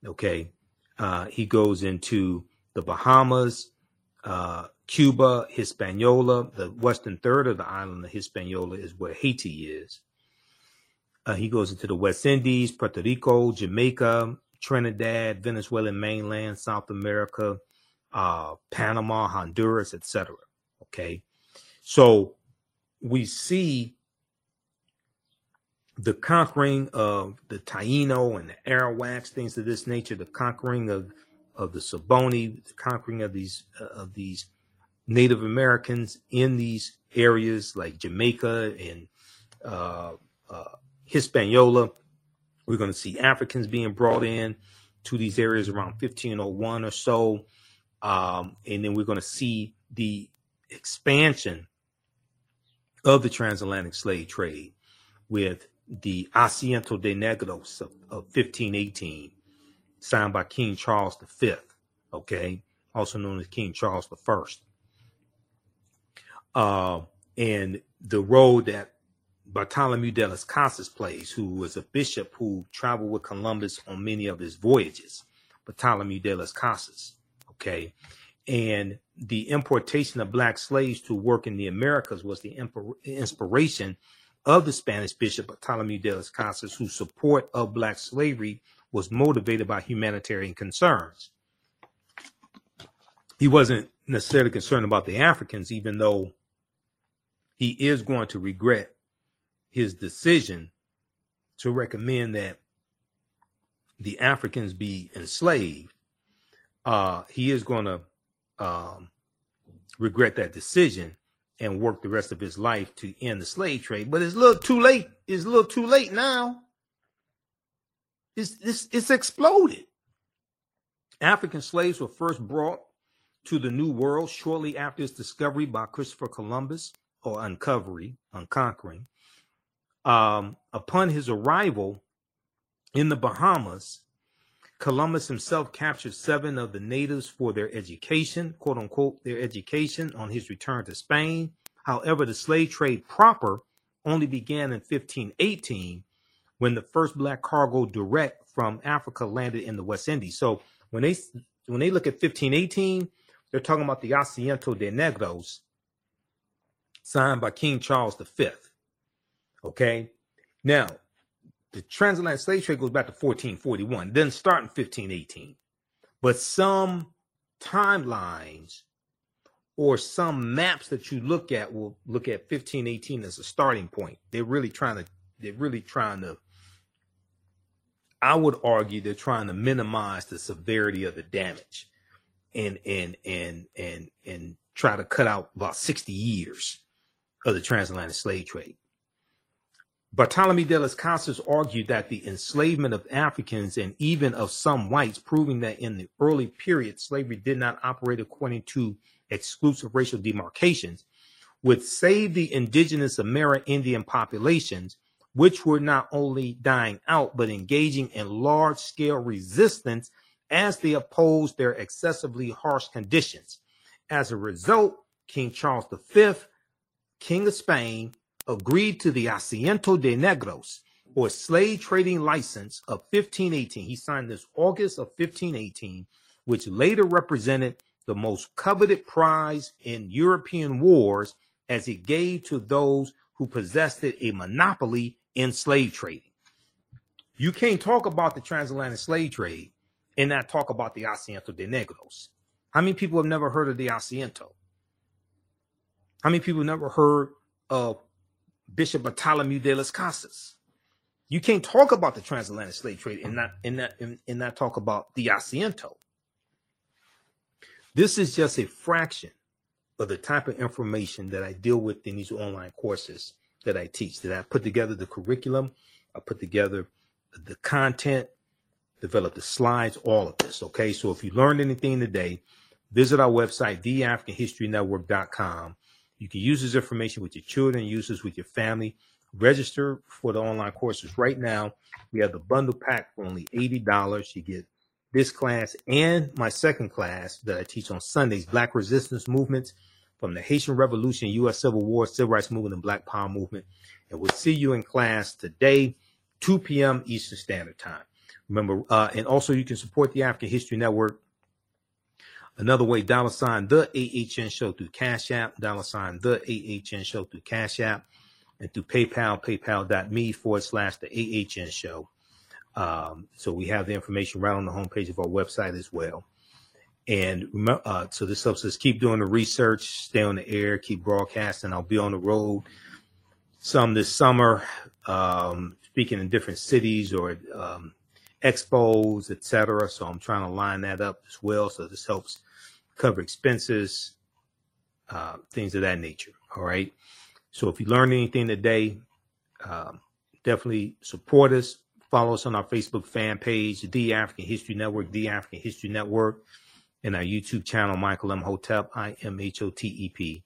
Speaker 1: Okay. Uh, he goes into the Bahamas, uh, Cuba, Hispaniola, the western third of the island of Hispaniola is where Haiti is. Uh, he goes into the West Indies, Puerto Rico, Jamaica, Trinidad, Venezuelan mainland, South America, uh, Panama, Honduras, etc. Okay, so we see the conquering of the Taino and the Arawaks, things of this nature, the conquering of of the Siboney, the conquering of these uh, of these Native Americans in these areas like Jamaica and uh, uh, Hispaniola. We're going to see Africans being brought in to these areas around 1501 or so, um, and then we're going to see the expansion of the transatlantic slave trade with the Asiento de Negros of, of 1518 signed by King Charles V, okay, also known as King Charles I. Uh, and the role that Bartholomew de las Casas plays, who was a bishop who traveled with Columbus on many of his voyages, Bartholomew de las Casas, okay, and the importation of black slaves to work in the Americas was the inspiration of the Spanish bishop Bartolomé de las Casas, whose support of black slavery was motivated by humanitarian concerns. He wasn't necessarily concerned about the Africans, even though he is going to regret his decision to recommend that the Africans be enslaved. Uh, he is going to um, regret that decision and work the rest of his life to end the slave trade. But it's a little too late. It's a little too late now. It's, it's, it's exploded. African slaves were first brought to the New World shortly after its discovery by Christopher Columbus, or uncovering, unconquering. Um, upon his arrival in the Bahamas, Columbus himself captured seven of the natives for their education, quote unquote, their education on his return to Spain. However, the slave trade proper only began in 1518 when the first black cargo direct from Africa landed in the West Indies. So when they when they look at 1518, they're talking about the Asiento de Negros signed by King Charles V. Okay. Now, the transatlantic slave trade goes back to 1441, then start in 1518. But some timelines or some maps that you look at will look at 1518 as a starting point. They're really trying to, they're really trying to, I would argue they're trying to minimize the severity of the damage and and and and and try to cut out about 60 years of the transatlantic slave trade. Bartolome de las Casas argued that the enslavement of Africans and even of some whites, proving that in the early period slavery did not operate according to exclusive racial demarcations, would save the indigenous Amerindian populations, which were not only dying out, but engaging in large scale resistance as they opposed their excessively harsh conditions. As a result, King Charles V, King of Spain, agreed to the Asiento de Negros, or slave trading license of 1518. He signed this August of 1518, which later represented the most coveted prize in European wars as it gave to those who possessed it a monopoly in slave trading. You can't talk about the transatlantic slave trade and not talk about the Asiento de Negros. How many people have never heard of the Asiento? How many people never heard of Bishop Bartholomew de las Casas? You can't talk about the transatlantic slave trade and not and not and, and not talk about the Asiento. This is just a fraction of the type of information that I deal with in these online courses that I teach. That I put together the curriculum, I put together the content, develop the slides, all of this. Okay. So if you learned anything today, visit our website, theafricanhistorynetwork.com. You can use this information with your children, use this with your family. Register for the online courses right now. We have the bundle pack for only $80. You get this class and my second class that I teach on Sundays, Black Resistance Movements from the Haitian Revolution, U.S. Civil War, Civil Rights Movement, and Black Power Movement. And we'll see you in class today, 2 p.m. Eastern Standard Time. Remember, uh, and also you can support the African History Network. Another way, dollar sign the AHN show through Cash App, dollar sign the AHN show through Cash App, and through PayPal, paypal.me forward slash the AHN show. Um, so we have the information right on the homepage of our website as well. And uh, so this helps us keep doing the research, stay on the air, keep broadcasting. I'll be on the road some this summer, um, speaking in different cities or um, expos, etc. So I'm trying to line that up as well. So this helps cover expenses, uh, things of that nature. All right. So if you learned anything today, um, definitely support us. Follow us on our Facebook fan page, The African History Network, The African History Network, and our YouTube channel, Michael Imhotep, I M H O T E P.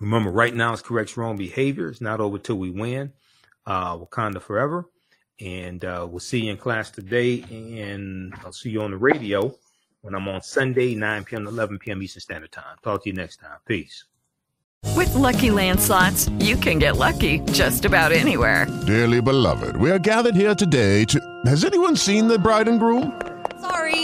Speaker 1: Remember, right now it's correct wrong behavior. It's not over till we win. Uh, Wakanda forever. And uh, we'll see you in class today, and I'll see you on the radio when I'm on Sunday, 9 p.m. to 11 p.m. Eastern Standard Time. Talk to you next time. Peace.
Speaker 3: With lucky landslots, you can get lucky just about anywhere.
Speaker 4: Dearly beloved, we are gathered here today to. Has anyone seen the bride and groom?
Speaker 5: Sorry